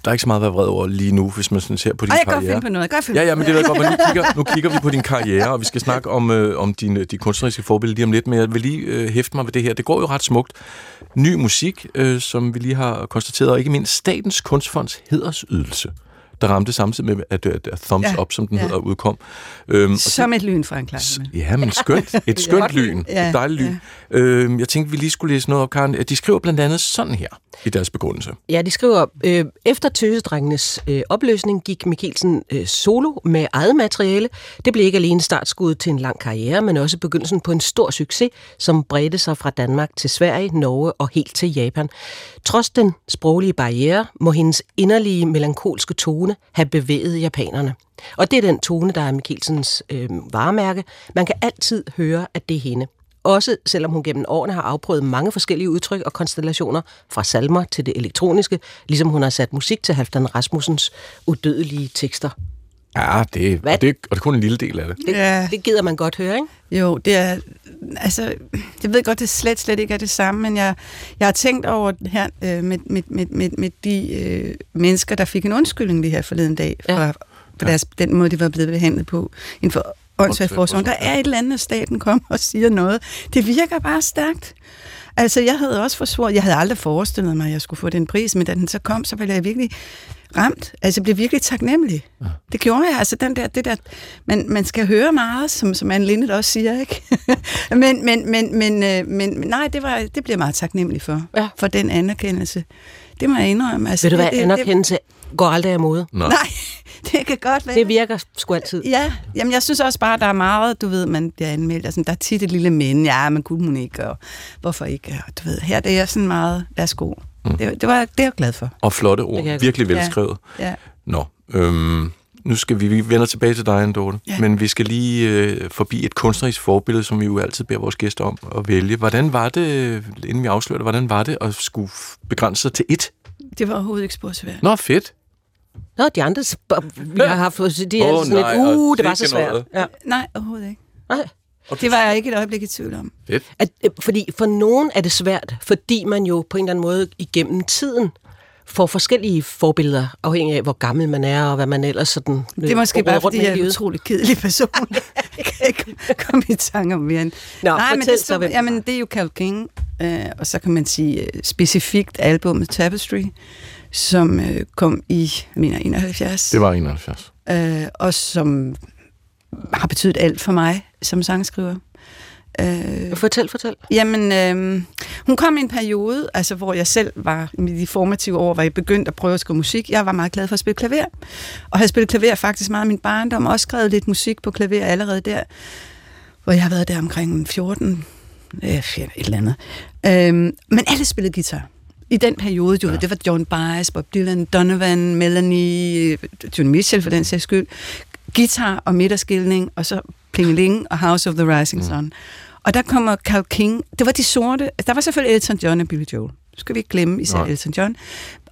der er ikke så meget at være vred over lige nu, hvis man sådan ser på din Og jeg kan godt karriere. finde på noget. Jeg kan finde Ja, ja, men det jeg godt, men nu kigger, nu kigger vi på din karriere, og vi skal snakke om, øh, om dine de kunstneriske forbilleder lige om lidt, men jeg vil lige øh, hæfte mig ved det her. Det går jo ret smukt. Ny musik, øh, som vi lige har konstateret, og ikke mindst Statens Kunstfonds hedersydelse, der ramte samtidig med, at, at, at Thumbs Ja, Up, som den ja. hedder, udkom. Øhm, og Som et lyn fra en klar. Ja, men skønt. Et skønt Ja. lyn. Ja, Et dejligt lyn. ja. Øhm, jeg tænkte, vi lige skulle læse noget op, Karen. De skriver blandt andet sådan her i deres begrundelse. Ja, de skriver, øh, efter Tøsedrengenes øh, opløsning gik Mikkelsen øh, solo med eget materiale. Det blev ikke alene startskud til en lang karriere, men også begyndelsen på en stor succes, som bredte sig fra Danmark til Sverige, Norge og helt til Japan. Trods den sproglige barriere må hendes inderlige melankolske tone have bevæget japanerne. Og det er den tone, der er Mikkelsens øh, varemærke. Man kan altid høre, at det er hende. Også selvom hun gennem årene har afprøvet mange forskellige udtryk og konstellationer, fra salmer til det elektroniske, ligesom hun har sat musik til Halfdan Rasmussens udødelige tekster. Ja, det, Hvad? og det, og det er kun en lille del af det. Det, Ja. det gider man godt høre, ikke? Jo, det er, altså, jeg ved godt, det slet, slet ikke er det samme, men jeg, jeg har tænkt over det her øh, med, med, med, med, med de øh, mennesker, der fik en undskyldning det her forleden dag, fra, ja. for deres, den måde, de var blevet behandlet på inden for åndssvagt Der er et eller andet, at staten kommer og siger noget. Det virker bare stærkt. Altså, jeg havde også forsvoret, jeg havde aldrig forestillet mig, at jeg skulle få den pris, men da den så kom, så blev jeg virkelig ramt. Altså, jeg blev virkelig taknemmelig. Ja. Det gjorde jeg. Altså, den der, det der, man, man skal høre meget, som, som Anne Lindet også siger, ikke? men, men, men, men, øh, men, men, nej, det, var, det bliver jeg meget taknemmelig for. Ja. For den anerkendelse. Det må jeg indrømme. Altså, Ved du hvad, det, det, anerkendelse går aldrig af mode. Nå. Nej, det kan godt være. Det virker sgu altid. Ja, jamen jeg synes også bare, der er meget, du ved, man bliver anmeldt. Altså, der er tit et lille men, ja, men kunne hun ikke, og hvorfor ikke? Og, du ved, her det er sådan meget, værsgo. Mm. Det, det, var, det er jeg glad for. Og flotte ord. Virkelig godt. velskrevet. Ja. Nå, øhm, nu skal vi, vi vender tilbage til dig, Dorte. Ja. Men vi skal lige øh, forbi et kunstnerisk forbillede, som vi jo altid beder vores gæster om at vælge. Hvordan var det, inden vi afslører det, hvordan var det at skulle begrænse sig til ét? Det var overhovedet ikke spor svært. Nå, fedt. Nå, de andre, vi har haft, de er oh, sådan nej, lidt, uh, det var så noget. svært. Ja. Nej, overhovedet ikke. Nej. Det var jeg ikke et øjeblik i tvivl om. Fedt. At, øh, fordi for nogen er det svært, fordi man jo på en eller anden måde igennem tiden får forskellige forbilleder, afhængig af, hvor gammel man er, og hvad man ellers sådan... Det er måske bare, rundt fordi jeg er en utrolig kedelig person. jeg kan ikke komme i tanke om mere end... Nå, Nej, men det, så, hvem jamen, det er jo Cal King, øh, og så kan man sige øh, specifikt albumet Tapestry, som øh, kom i, jeg mener, 71. Det var 71. øh, og som har betydet alt for mig som sangskriver. Øh, fortæl, fortæl. Jamen, øh, hun kom i en periode, altså, hvor jeg selv var i de formative år, var jeg begyndt at prøve at skrive musik. Jeg var meget glad for at spille klaver, og havde spillet klaver faktisk meget i min barndom, og også skrevet lidt musik på klaver allerede der, hvor jeg har været der omkring 14, øh, et eller andet. Øh, men alle spillede guitar. I den periode, du ja. ved, det var John Baez, Bob Dylan, Donovan, Melanie, John Mitchell for den sags skyld. Guitar og midterskilning, og så Plingeling og House of the Rising Sun. Og der kommer Carl King. Det var de sorte. Der var selvfølgelig Elton John og Billy Joel. Nu skal vi ikke glemme især Nej. Elton John.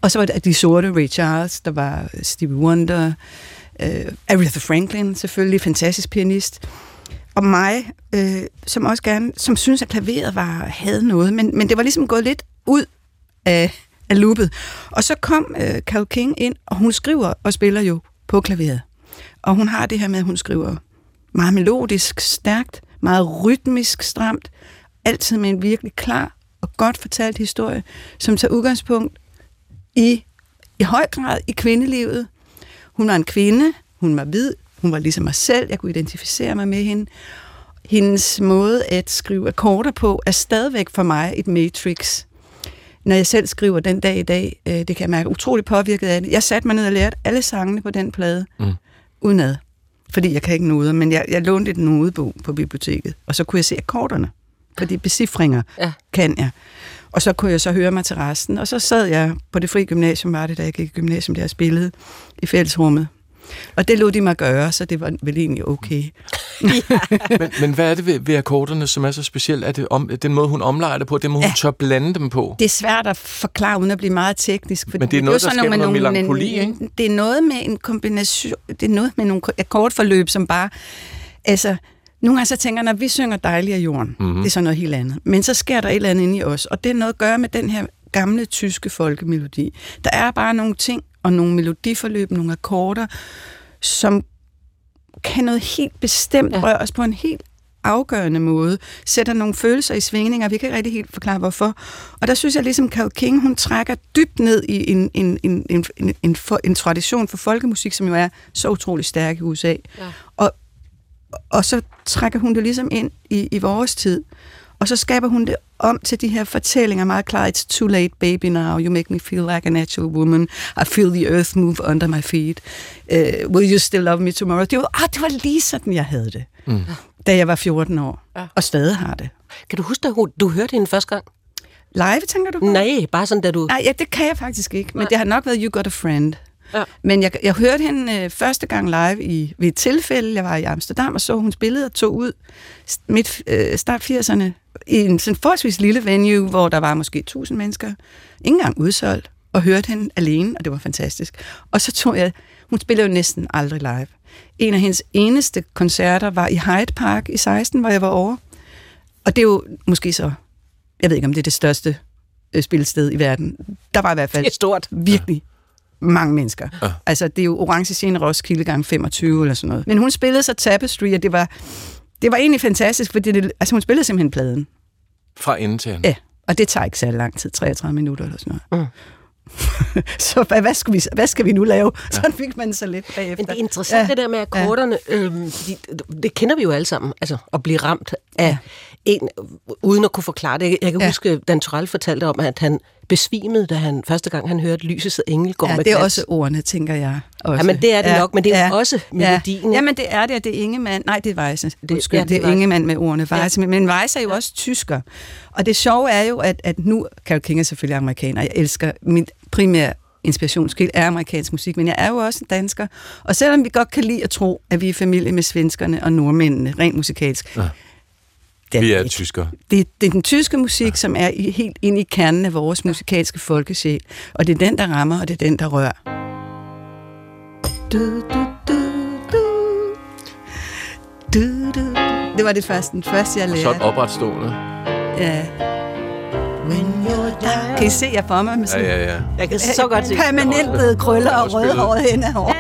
Og så var der de sorte, Ray Charles, der var Stevie Wonder, øh, Aretha Franklin selvfølgelig, fantastisk pianist. Og mig, øh, som også gerne, som synes, at klaveret var, havde noget, men, men det var ligesom gået lidt ud af, af loopet. Og så kom øh, Carl King ind, og hun skriver og spiller jo på klaveret. Og hun har det her med, at hun skriver meget melodisk, stærkt, meget rytmisk, stramt, altid med en virkelig klar og godt fortalt historie, som tager udgangspunkt i, i høj grad i kvindelivet. Hun var en kvinde, hun var hvid, hun var ligesom mig selv, jeg kunne identificere mig med hende. Hendes måde at skrive akkorder på er stadigvæk for mig et matrix når jeg selv skriver den dag i dag, øh, det kan jeg mærke, utrolig påvirket af det. Jeg satte mig ned og lærte alle sangene på den plade, Mm. udenad. Fordi jeg kan ikke noder, men jeg, jeg lånte et nodebog på biblioteket, og så kunne jeg se akkorderne, fordi becifringer ja. kan jeg. Og så kunne jeg så høre mig til resten, og så sad jeg på det frie gymnasium, var det, da jeg gik i gymnasium, der jeg spillede i fællesrummet. Og det lod de mig gøre, så det var vel egentlig okay. men, men hvad er det ved, ved akkorderne, som er så specielt? Er det om, den måde, hun omlejer det på, den måde, hun tør blande dem på? Det er svært at forklare, uden at blive meget teknisk. fordi Men det er noget, jo der sådan skaber med noget nogle- melankoli, ikke? Det er noget med en kombination, det er noget med nogle akkordforløb, som bare, altså, nogle gange så tænker jeg, når vi synger Dejlig af jorden, Mhm. mm-hmm. det er så noget helt andet. Men så sker der et eller andet inde i os, og det er noget at gøre med den her gamle tyske folkemelodi. Der er bare nogle ting, og nogle melodiforløb, nogle akkorder, som kan noget helt bestemt ja. røre os på en helt afgørende måde, sætter nogle følelser i svingninger, vi kan ikke rigtig helt forklare hvorfor. Og der synes jeg ligesom, Carole King, hun trækker dybt ned i en, en, en, en, en, en, for, en tradition for folkemusik, som jo er så utrolig stærk i USA. Ja. Og, og så trækker hun det ligesom ind i, i vores tid. Og så skaber hun det om til de her fortællinger meget klart. It's too late, baby now. You make me feel like a natural woman. I feel the earth move under my feet. Uh, will you still love me tomorrow? Det var, ah, det var lige sådan, jeg havde det, Mm. da jeg var 14 år. Ja. Og stadig har det. Kan du huske, da hun- du hørte hende første gang? Live, tænker du på? Nej, bare sådan, da du... Nej, ja, det kan jeg faktisk ikke, men det har nok været You Got a Friend. Ja. Men jeg, jeg hørte hende øh, første gang live i, ved et tilfælde. Jeg var i Amsterdam og så hun spillede og tog ud midt øh, start 80'erne i en sådan forholdsvis lille venue, hvor der var måske 1000 mennesker. Ikke engang udsolgt. Og hørte hende alene, og det var fantastisk. Og så tog jeg... Hun spiller jo næsten aldrig live. En af hendes eneste koncerter var i Hyde Park i 16, hvor jeg var over. Og det er jo måske så... Jeg ved ikke, om det er det største øh, spilsted i verden. Der var i hvert fald Det er stort. virkelig mange mennesker. Ja. Ja. Altså, det er jo Orange Scene Roskilde gang 25 eller sådan noget. Men hun spillede så Tapestry, og det var, det var egentlig fantastisk, fordi det, altså, hun spillede simpelthen pladen. Fra ende til anden. Ja, og det tager ikke særlig lang tid, 33 minutter eller sådan noget. Mm. så hvad, hvad, skal vi, hvad skal vi nu lave? Sådan fik man så lidt bagefter. Men det er interessant, ja. det der med akkorderne, ja. øhm, fordi det kender vi jo alle sammen, altså at blive ramt af ja. En, uden at kunne forklare det. Jeg kan ja. Ja. huske, Dan Torell fortalte om, at han besvimede, da han første gang han hørte Lysets engel gå Ja, med det er glans. også ordene, tænker jeg. Også. Ja, men det er det nok, men det er jo også melodien, Ja. ikke? Jamen, det er det, og det er Ingemann. Nej, det er Weisse. Det, Undskyld, ja, ja, det det, er det er. Ingemann med ordene Weisse. Ja. Men Weisse er jo også tysker. Og det sjove er jo, at, at nu, Carole King er selvfølgelig amerikaner, jeg elsker, min primære inspirationskilde er amerikansk musik, men jeg er jo også en dansker. Og selvom vi godt kan lide at tro, at vi er familie med svenskerne og nordmændene, rent musikalsk, Ja. Den Vi er er tyskere. det, det er den tyske musik, ja. som er i, helt inde i kernen af vores musikalske folkesjæl. Og det er den, der rammer, og det er den, der rører. Du, du, du, du. Du, du. Det var det første, den første, jeg Og lærte. så et opretstående. Ja. When you're down. Kan I se jer for mig med Ja, sådan ja, ja. Jeg kan så godt se. permanent blevet krøller og rødhåret hen ad hår.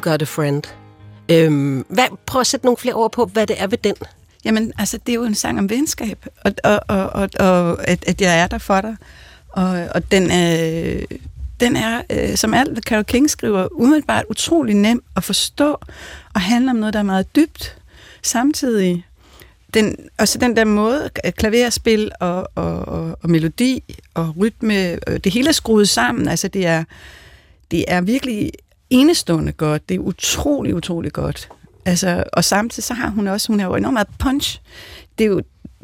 Af You Got a Friend. Øhm, hvad, prøv at sætte nogle flere ord på, hvad det er ved den. Jamen, altså, det er jo en sang om venskab, og, og, og, og, og at, at jeg er der for dig. Og, og den er... den er, øh, som alt, hvad Carol King skriver, umiddelbart utrolig nem at forstå, og handler om noget, der er meget dybt. Samtidig, den, også den der måde, øh, klaverspil og, og, og, og melodi og rytme, øh, det hele er skruet sammen. Altså, det er, det er virkelig enestående godt. Det er utrolig, utrolig godt. Altså, og samtidig så har hun også, hun har jo enormt meget punch. Det er jo,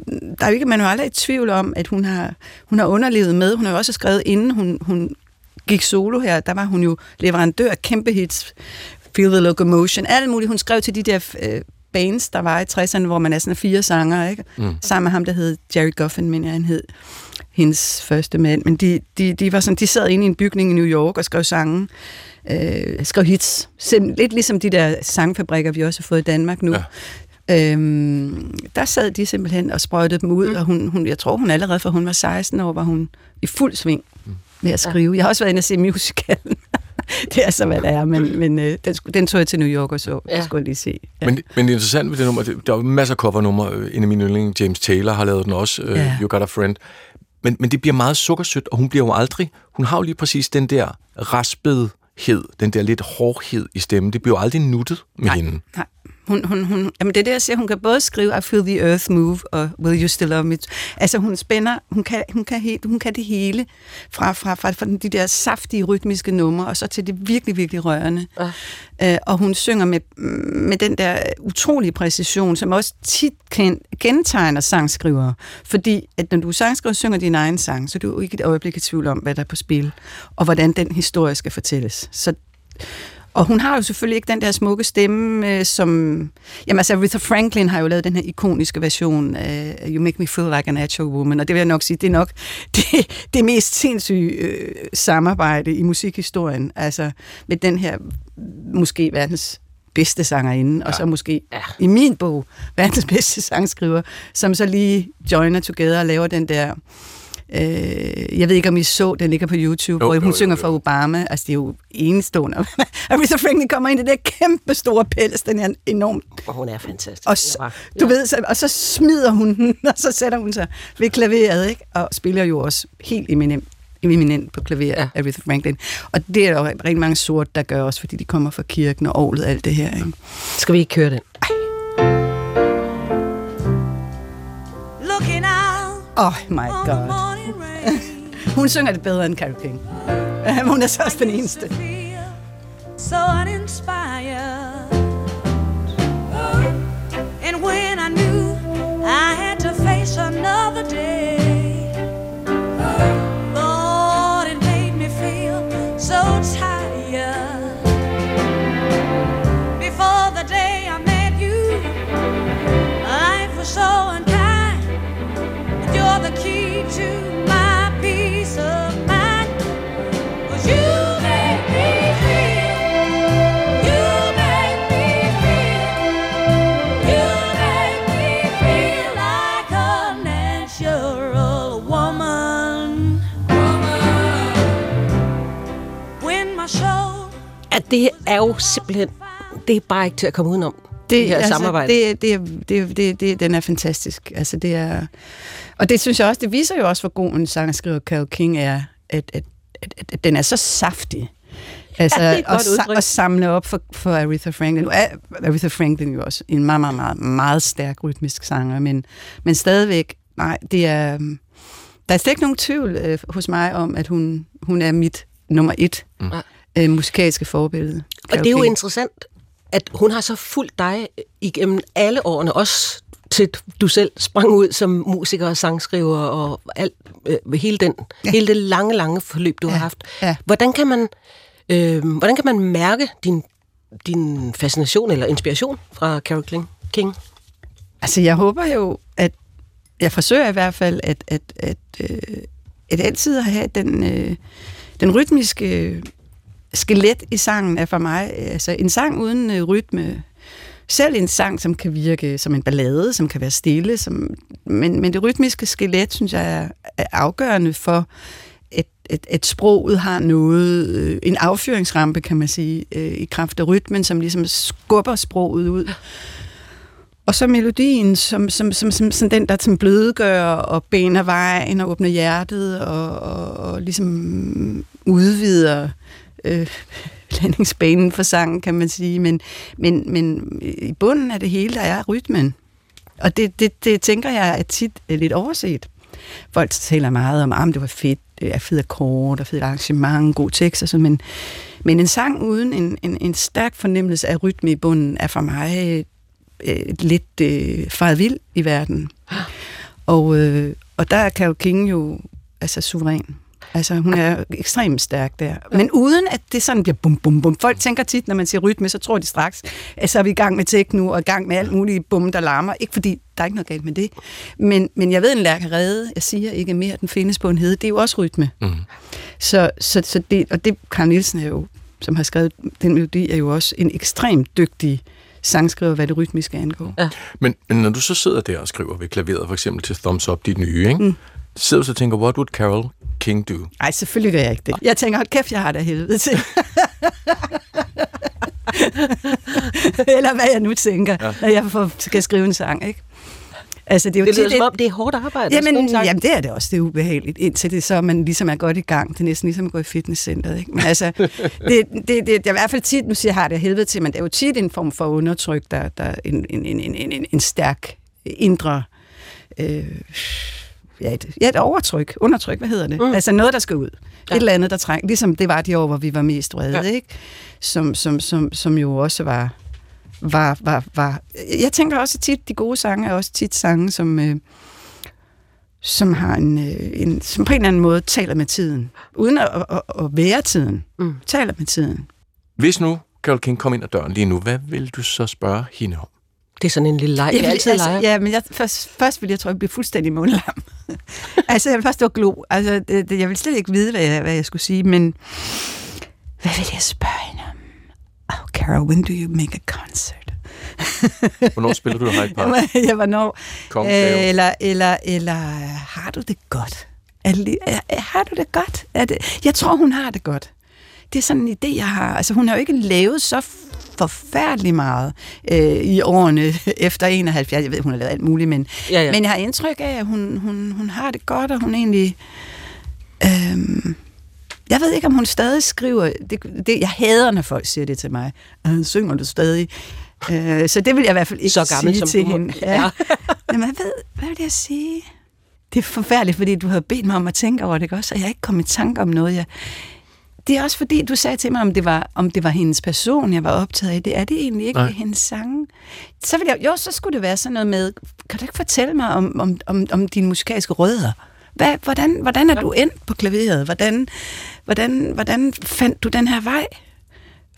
der er jo ikke, man er jo aldrig i tvivl om, at hun har, hun har underlevet med. Hun har jo også skrevet, inden hun, hun gik solo her, der var hun jo leverandør af kæmpe hits. Feel the Locomotion, alt muligt. Hun skrev til de der øh, bands, der var i 60'erne, hvor man er sådan fire sanger, ikke? Mm. Sammen med ham, der hed Jerry Goffin, mener jeg, han hed hendes første mand. Men de, de, de, var sådan, de sad inde i en bygning i New York og skrev sange, øh, skrev hits. Sim, lidt ligesom de der sangfabrikker, vi også har fået i Danmark nu. Ja. Øhm, der sad de simpelthen og sprøjtede dem ud, mm. og hun, hun, jeg tror, hun allerede fra hun var 16 år, var hun i fuld sving med at skrive. Jeg har også været inde og se musicalen. det er så, hvad det er, men, men øh, den, den tog jeg til New York og så, ja. skulle jeg lige se. Ja. Men, men det er interessant ved det nummer, det, der er masser af covernumre. En af mine yndlinge, James Taylor, har lavet den også, øh, Ja. You Got a Friend. Men, men det bliver meget sukkersødt, og hun bliver jo aldrig... Hun har jo lige præcis den der raspethed, den der lidt hårdhed i stemmen. Det bliver jo aldrig nuttet med Nej. hende. Nej. Hun, hun, hun, jamen det er det, jeg siger, hun kan både skrive I Feel the Earth Move og Will You Still Love Me. Altså hun spænder, hun kan, hun kan, helt, hun kan det hele, fra, fra, fra, fra de der saftige rytmiske numre, og så til det virkelig, virkelig rørende. Ja. Øh, og hun synger med, med den der utrolige præcision, som også tit ken, kendetegner sangskrivere. Fordi at når du er sangskriver synger din egen sang, så er du ikke et øjeblik i tvivl om, hvad der er på spil, og hvordan den historie skal fortælles. Så og hun har jo selvfølgelig ikke den der smukke stemme, øh, som... Jamen altså, Aretha Franklin har jo lavet den her ikoniske version af You Make Me Feel Like a Natural Woman, og det vil jeg nok sige, det er nok det, det mest sindssyge øh, samarbejde i musikhistorien. Altså, med den her måske verdens bedste sangerinde, ja. og så måske ja. i min bog verdens bedste sangskriver, som så lige joiner together og laver den der... Øh, jeg ved ikke, om I så, den ligger på YouTube, Jo, hvor hun jo, jo, synger for Obama. Altså, det er jo enestående. Aretha Franklin kommer ind i det der kæmpe store pels, den er enormt... Og hun er fantastisk. Og, så, du ved, så, og så smider hun den, og så sætter hun sig ved klaveret, ikke? Og spiller jo også helt eminent eminent på klaver, ja. Aretha Franklin. Og det er der jo rigtig mange sort, der gør også, fordi de kommer fra kirken og orlet alt det her. Ikke? Skal vi ikke køre den? Looking out Oh my god. Hun synger det bedre end Carole King. Hun er så også den eneste. so uninspired. Det er jo simpelthen... Det er bare ikke til at komme udenom. Det, her altså, samarbejde. Det, det, det, det, det, den er fantastisk. Altså, det er, og det synes jeg også, det viser jo også, hvor god en sangskriver Carole King er, at, at, at, at, at den er så saftig. Altså, Ja, det er godt sa- at samle op for, for Aretha Franklin. Nu er Aretha Franklin jo også en meget, meget, meget, meget stærk rytmisk sanger, men, men stadigvæk, nej, det er, der er slet ikke nogen tvivl øh, hos mig om, at hun, hun er mit nummer et mm. Øh, musikalske forbillede. Og det er jo interessant, at hun har så fulgt dig igennem alle årene, også til du selv sprang ud som musiker og sangskriver og alt, øh, hele, den, ja. hele det lange, lange forløb, du ja. har haft. Ja. Hvordan, kan man, øh, hvordan kan man mærke din, din fascination eller inspiration fra Carole King? Altså, jeg håber jo, at jeg forsøger i hvert fald, at, at, at, øh, at altid at have den, øh, den rytmiske skelet i sangen er for mig, altså en sang uden øh, rytme, selv en sang, som kan virke som en ballade, som kan være stille, som, men, men det rytmiske skelet, synes jeg, er, er afgørende for, at, at, at sproget har noget, øh, en affyringsrampe, kan man sige, øh, i kraft af rytmen, som ligesom skubber sproget ud. og så melodien, som, som, som, som, som den, der som blødgør og bener vejen og åbner hjertet og, og, og ligesom udvider øh, landingsbanen for sangen, kan man sige. Men, men, men i bunden af det hele, der er rytmen. Og det, det, det tænker jeg er tit lidt overset. Folk taler meget om, at det var fedt, det er fedt akkord, og fedt arrangement, god tekst og sådan, men, men en sang uden en, en, en stærk fornemmelse af rytme i bunden er for mig øh, lidt øh, faret vild i verden. Og, øh, og der er Carol King jo altså suveræn. Altså, hun er ekstremt stærk der. Men uden at det sådan bliver bum, bum, bum. Folk tænker tit, når man siger rytme, så tror de straks, at så er vi i gang med tekno og i gang med alt muligt bum, der larmer. Ikke fordi, der er ikke noget galt med det. Men, men jeg ved, en lærk redde, jeg siger ikke mere, at den findes på en hede. Det er jo også rytme. Mm. Så, så, så det, og det, Karl Nielsen er jo, som har skrevet den melodi, er jo også en ekstremt dygtig sangskriver, hvad det rytmiske angår. Ja. Men, men når du så sidder der og skriver ved klaveret, for eksempel til Thumbs Up, dit nye, ikke? Mm. Sidder du så og tænker, what would Carol King do? Nej, selvfølgelig gør jeg ikke det. Jeg tænker, hold kæft, jeg har det helvede til. Eller hvad jeg nu tænker, Ja. når jeg får, skal skrive en sang, ikke? Altså, det er jo Det tit lyder som et- om, det er hårdt arbejde. Jamen, jamen, det er det også. Det er ubehageligt. Indtil det så man ligesom er godt i gang. Det er næsten ligesom at gå i fitnesscenteret. Ikke? Men altså, det, det, det, det, er i hvert fald tit, nu siger jeg, har det helvede til, men det er jo tit en form for undertryk, der, der er en, en, en, en, en, en stærk indre... Øh, ja, et, ja, et overtryk, undertryk, hvad hedder det? Mm. Altså noget, der skal ud. Ja. Et eller andet, der trænger. Ligesom det var de år, hvor vi var mest vrede, ja. ikke? Som, som, som, som jo også var, var, var, var... Jeg tænker også tit, de gode sange er også tit sange, som... Øh, som har en, øh, en, som på en eller anden måde taler med tiden, uden at, at, at være tiden. Mm. Taler med tiden. Hvis nu Carol King kom ind ad døren lige nu, hvad vil du så spørge hende om? Det er sådan en lille leg, vi vil- altid altså, leger. Ja, men jeg, først, først vil jeg tror, jeg bliver fuldstændig mundlam. altså, jeg vil først stå og glo. Altså, det, det, jeg vil slet ikke vide, hvad jeg, hvad jeg skulle sige, men hvad vil jeg spørge hende om? Oh, Carol, when do you make a concert? Hvornår spiller du i Hyde Park? jeg hvornår? Kongegave. Øh, eller, eller, eller har du det godt? Er- har du det godt? Er det, jeg tror, hun har det godt. Det er sådan en idé, jeg har. Altså, hun har jo ikke lavet så forfærdelig meget øh, i årene efter 71. Jeg ved, hun har lavet alt muligt, men, Ja, ja. men jeg har indtryk af, at hun, hun, hun har det godt, og hun egentlig... Øhm, jeg ved ikke, om hun stadig skriver... Det, det, jeg hader, når folk siger det til mig. Øh, synger du stadig? Øh, så det vil jeg i hvert fald ikke Så gammel, sige som til hende. Ja. Jamen, hvad, ved, hvad vil jeg sige? Det er forfærdeligt, fordi du har bedt mig om at tænke over det, ikke også? Og jeg har ikke kommet i tanke om noget. Jeg... Det er også fordi, du sagde til mig, om det, var, om det var hendes person, jeg var optaget af. Det er det egentlig ikke Nej. hendes sange. Så vil jeg, jo, så skulle det være sådan noget med, kan du ikke fortælle mig om, om, om, om dine musikalske rødder? Hvad, hvordan, hvordan er du endt på klaveret? Hvordan, hvordan, hvordan fandt du den her vej?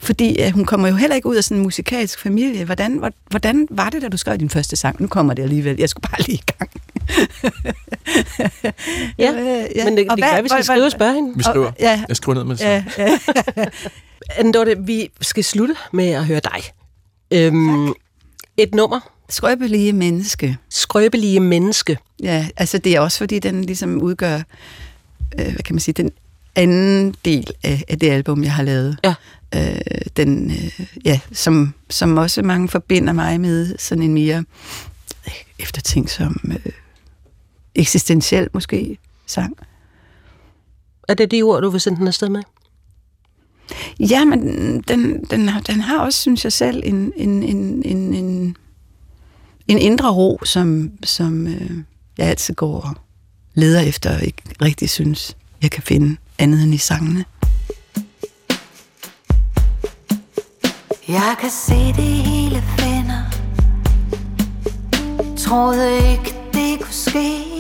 Fordi øh, hun kommer jo heller ikke ud af sådan en musikalsk familie. Hvordan, hvor- hvordan var det, da du skrev din første sang? Nu kommer det alligevel. Jeg skulle bare lige i gang. Ja, Øh, men det- det kan være, vi skal skrive og spørge hende. Vi skriver. Og- ja. Jeg skriver ned med det Ja, ja. Anne-Dorte, vi skal slutte med at høre dig. Øhm, et nummer. Skrøbelige menneske. Skrøbelige menneske. Ja, altså det er også fordi, den ligesom udgør, øh, hvad kan man sige, den anden del af, af det album, jeg har lavet. Ja. Øh, den, øh, ja, som, som også mange forbinder mig med sådan en mere eftertænksom, øh, eksistentiel måske sang. Er det de ord, du vil sende den afsted med? Ja, men den, den, har- den har også, synes jeg selv, en, en, en, en, en, en indre ro, som, som øh, jeg altid går og leder efter, og ikke rigtig synes, jeg kan finde andet end i sangene. Jeg kan se det hele finder Troede ikke det kunne ske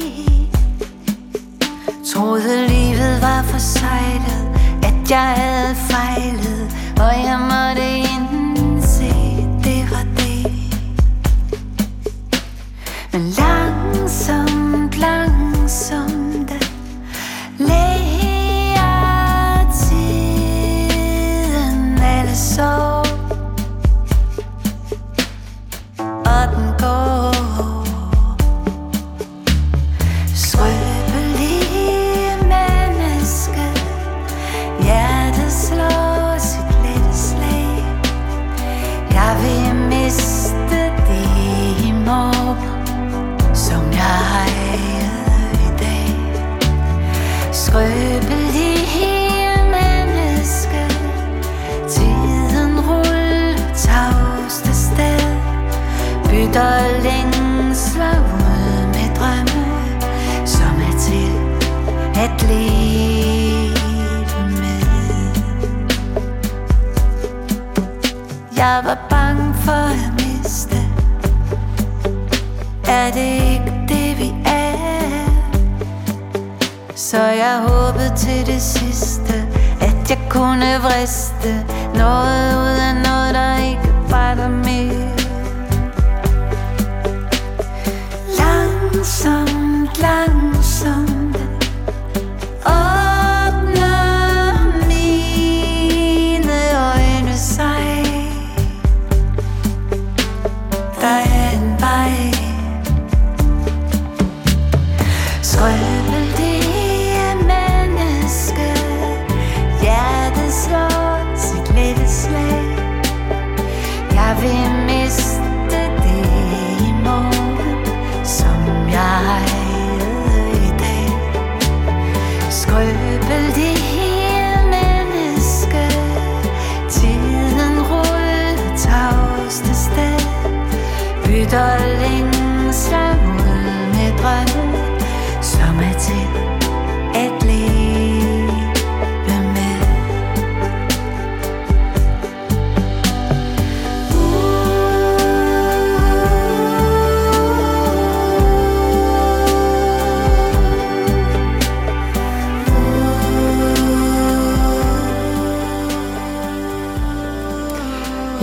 Troede livet var for sejlet At jeg havde fejlet Og jeg måtte indse det var det. Men langsomt, langsomt does.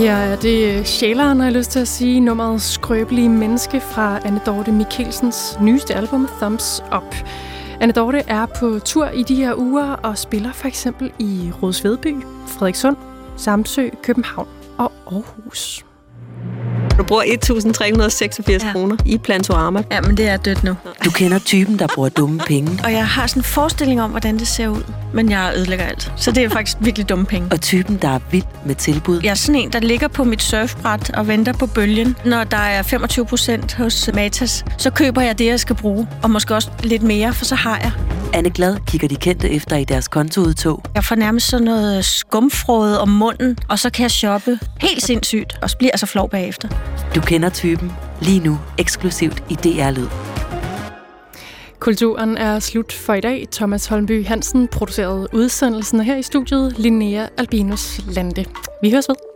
Her er det sjæleren, har jeg lyst til at sige, nummeret Skrøbelige Menneske fra Anne Dorte Mikkelsens nyeste album Thumbs Up. Anne Dorte er på tur i de her uger og spiller for eksempel i Rådsvedby, Frederikssund, Samsø, København og Aarhus. Du bruger 1.386 ja. kroner i Plantorama. Ja, men det er dødt nu. Du kender typen, der bruger dumme penge. Og jeg har sådan en forestilling om, hvordan det ser ud. Men jeg ødelægger alt. Så det er faktisk virkelig dumme penge. Og typen, der er vild med tilbud. Jeg er sådan en, der ligger på mit surfbræt og venter på bølgen. Når der er 25 procent hos Matas, så køber jeg det, jeg skal bruge. Og måske også lidt mere, for så har jeg. Anne Glad kigger de kendte efter i deres kontoudtog. Jeg får nærmest sådan noget skumfrode om munden, og så kan jeg shoppe helt sindssygt, og så bliver jeg så flov bagefter. Du kender typen. Lige nu eksklusivt i DR Lyd. Kulturen er slut for i dag. Thomas Holmby Hansen producerede udsendelsen her i studiet. Linnea Albinus Lande. Vi høres ved.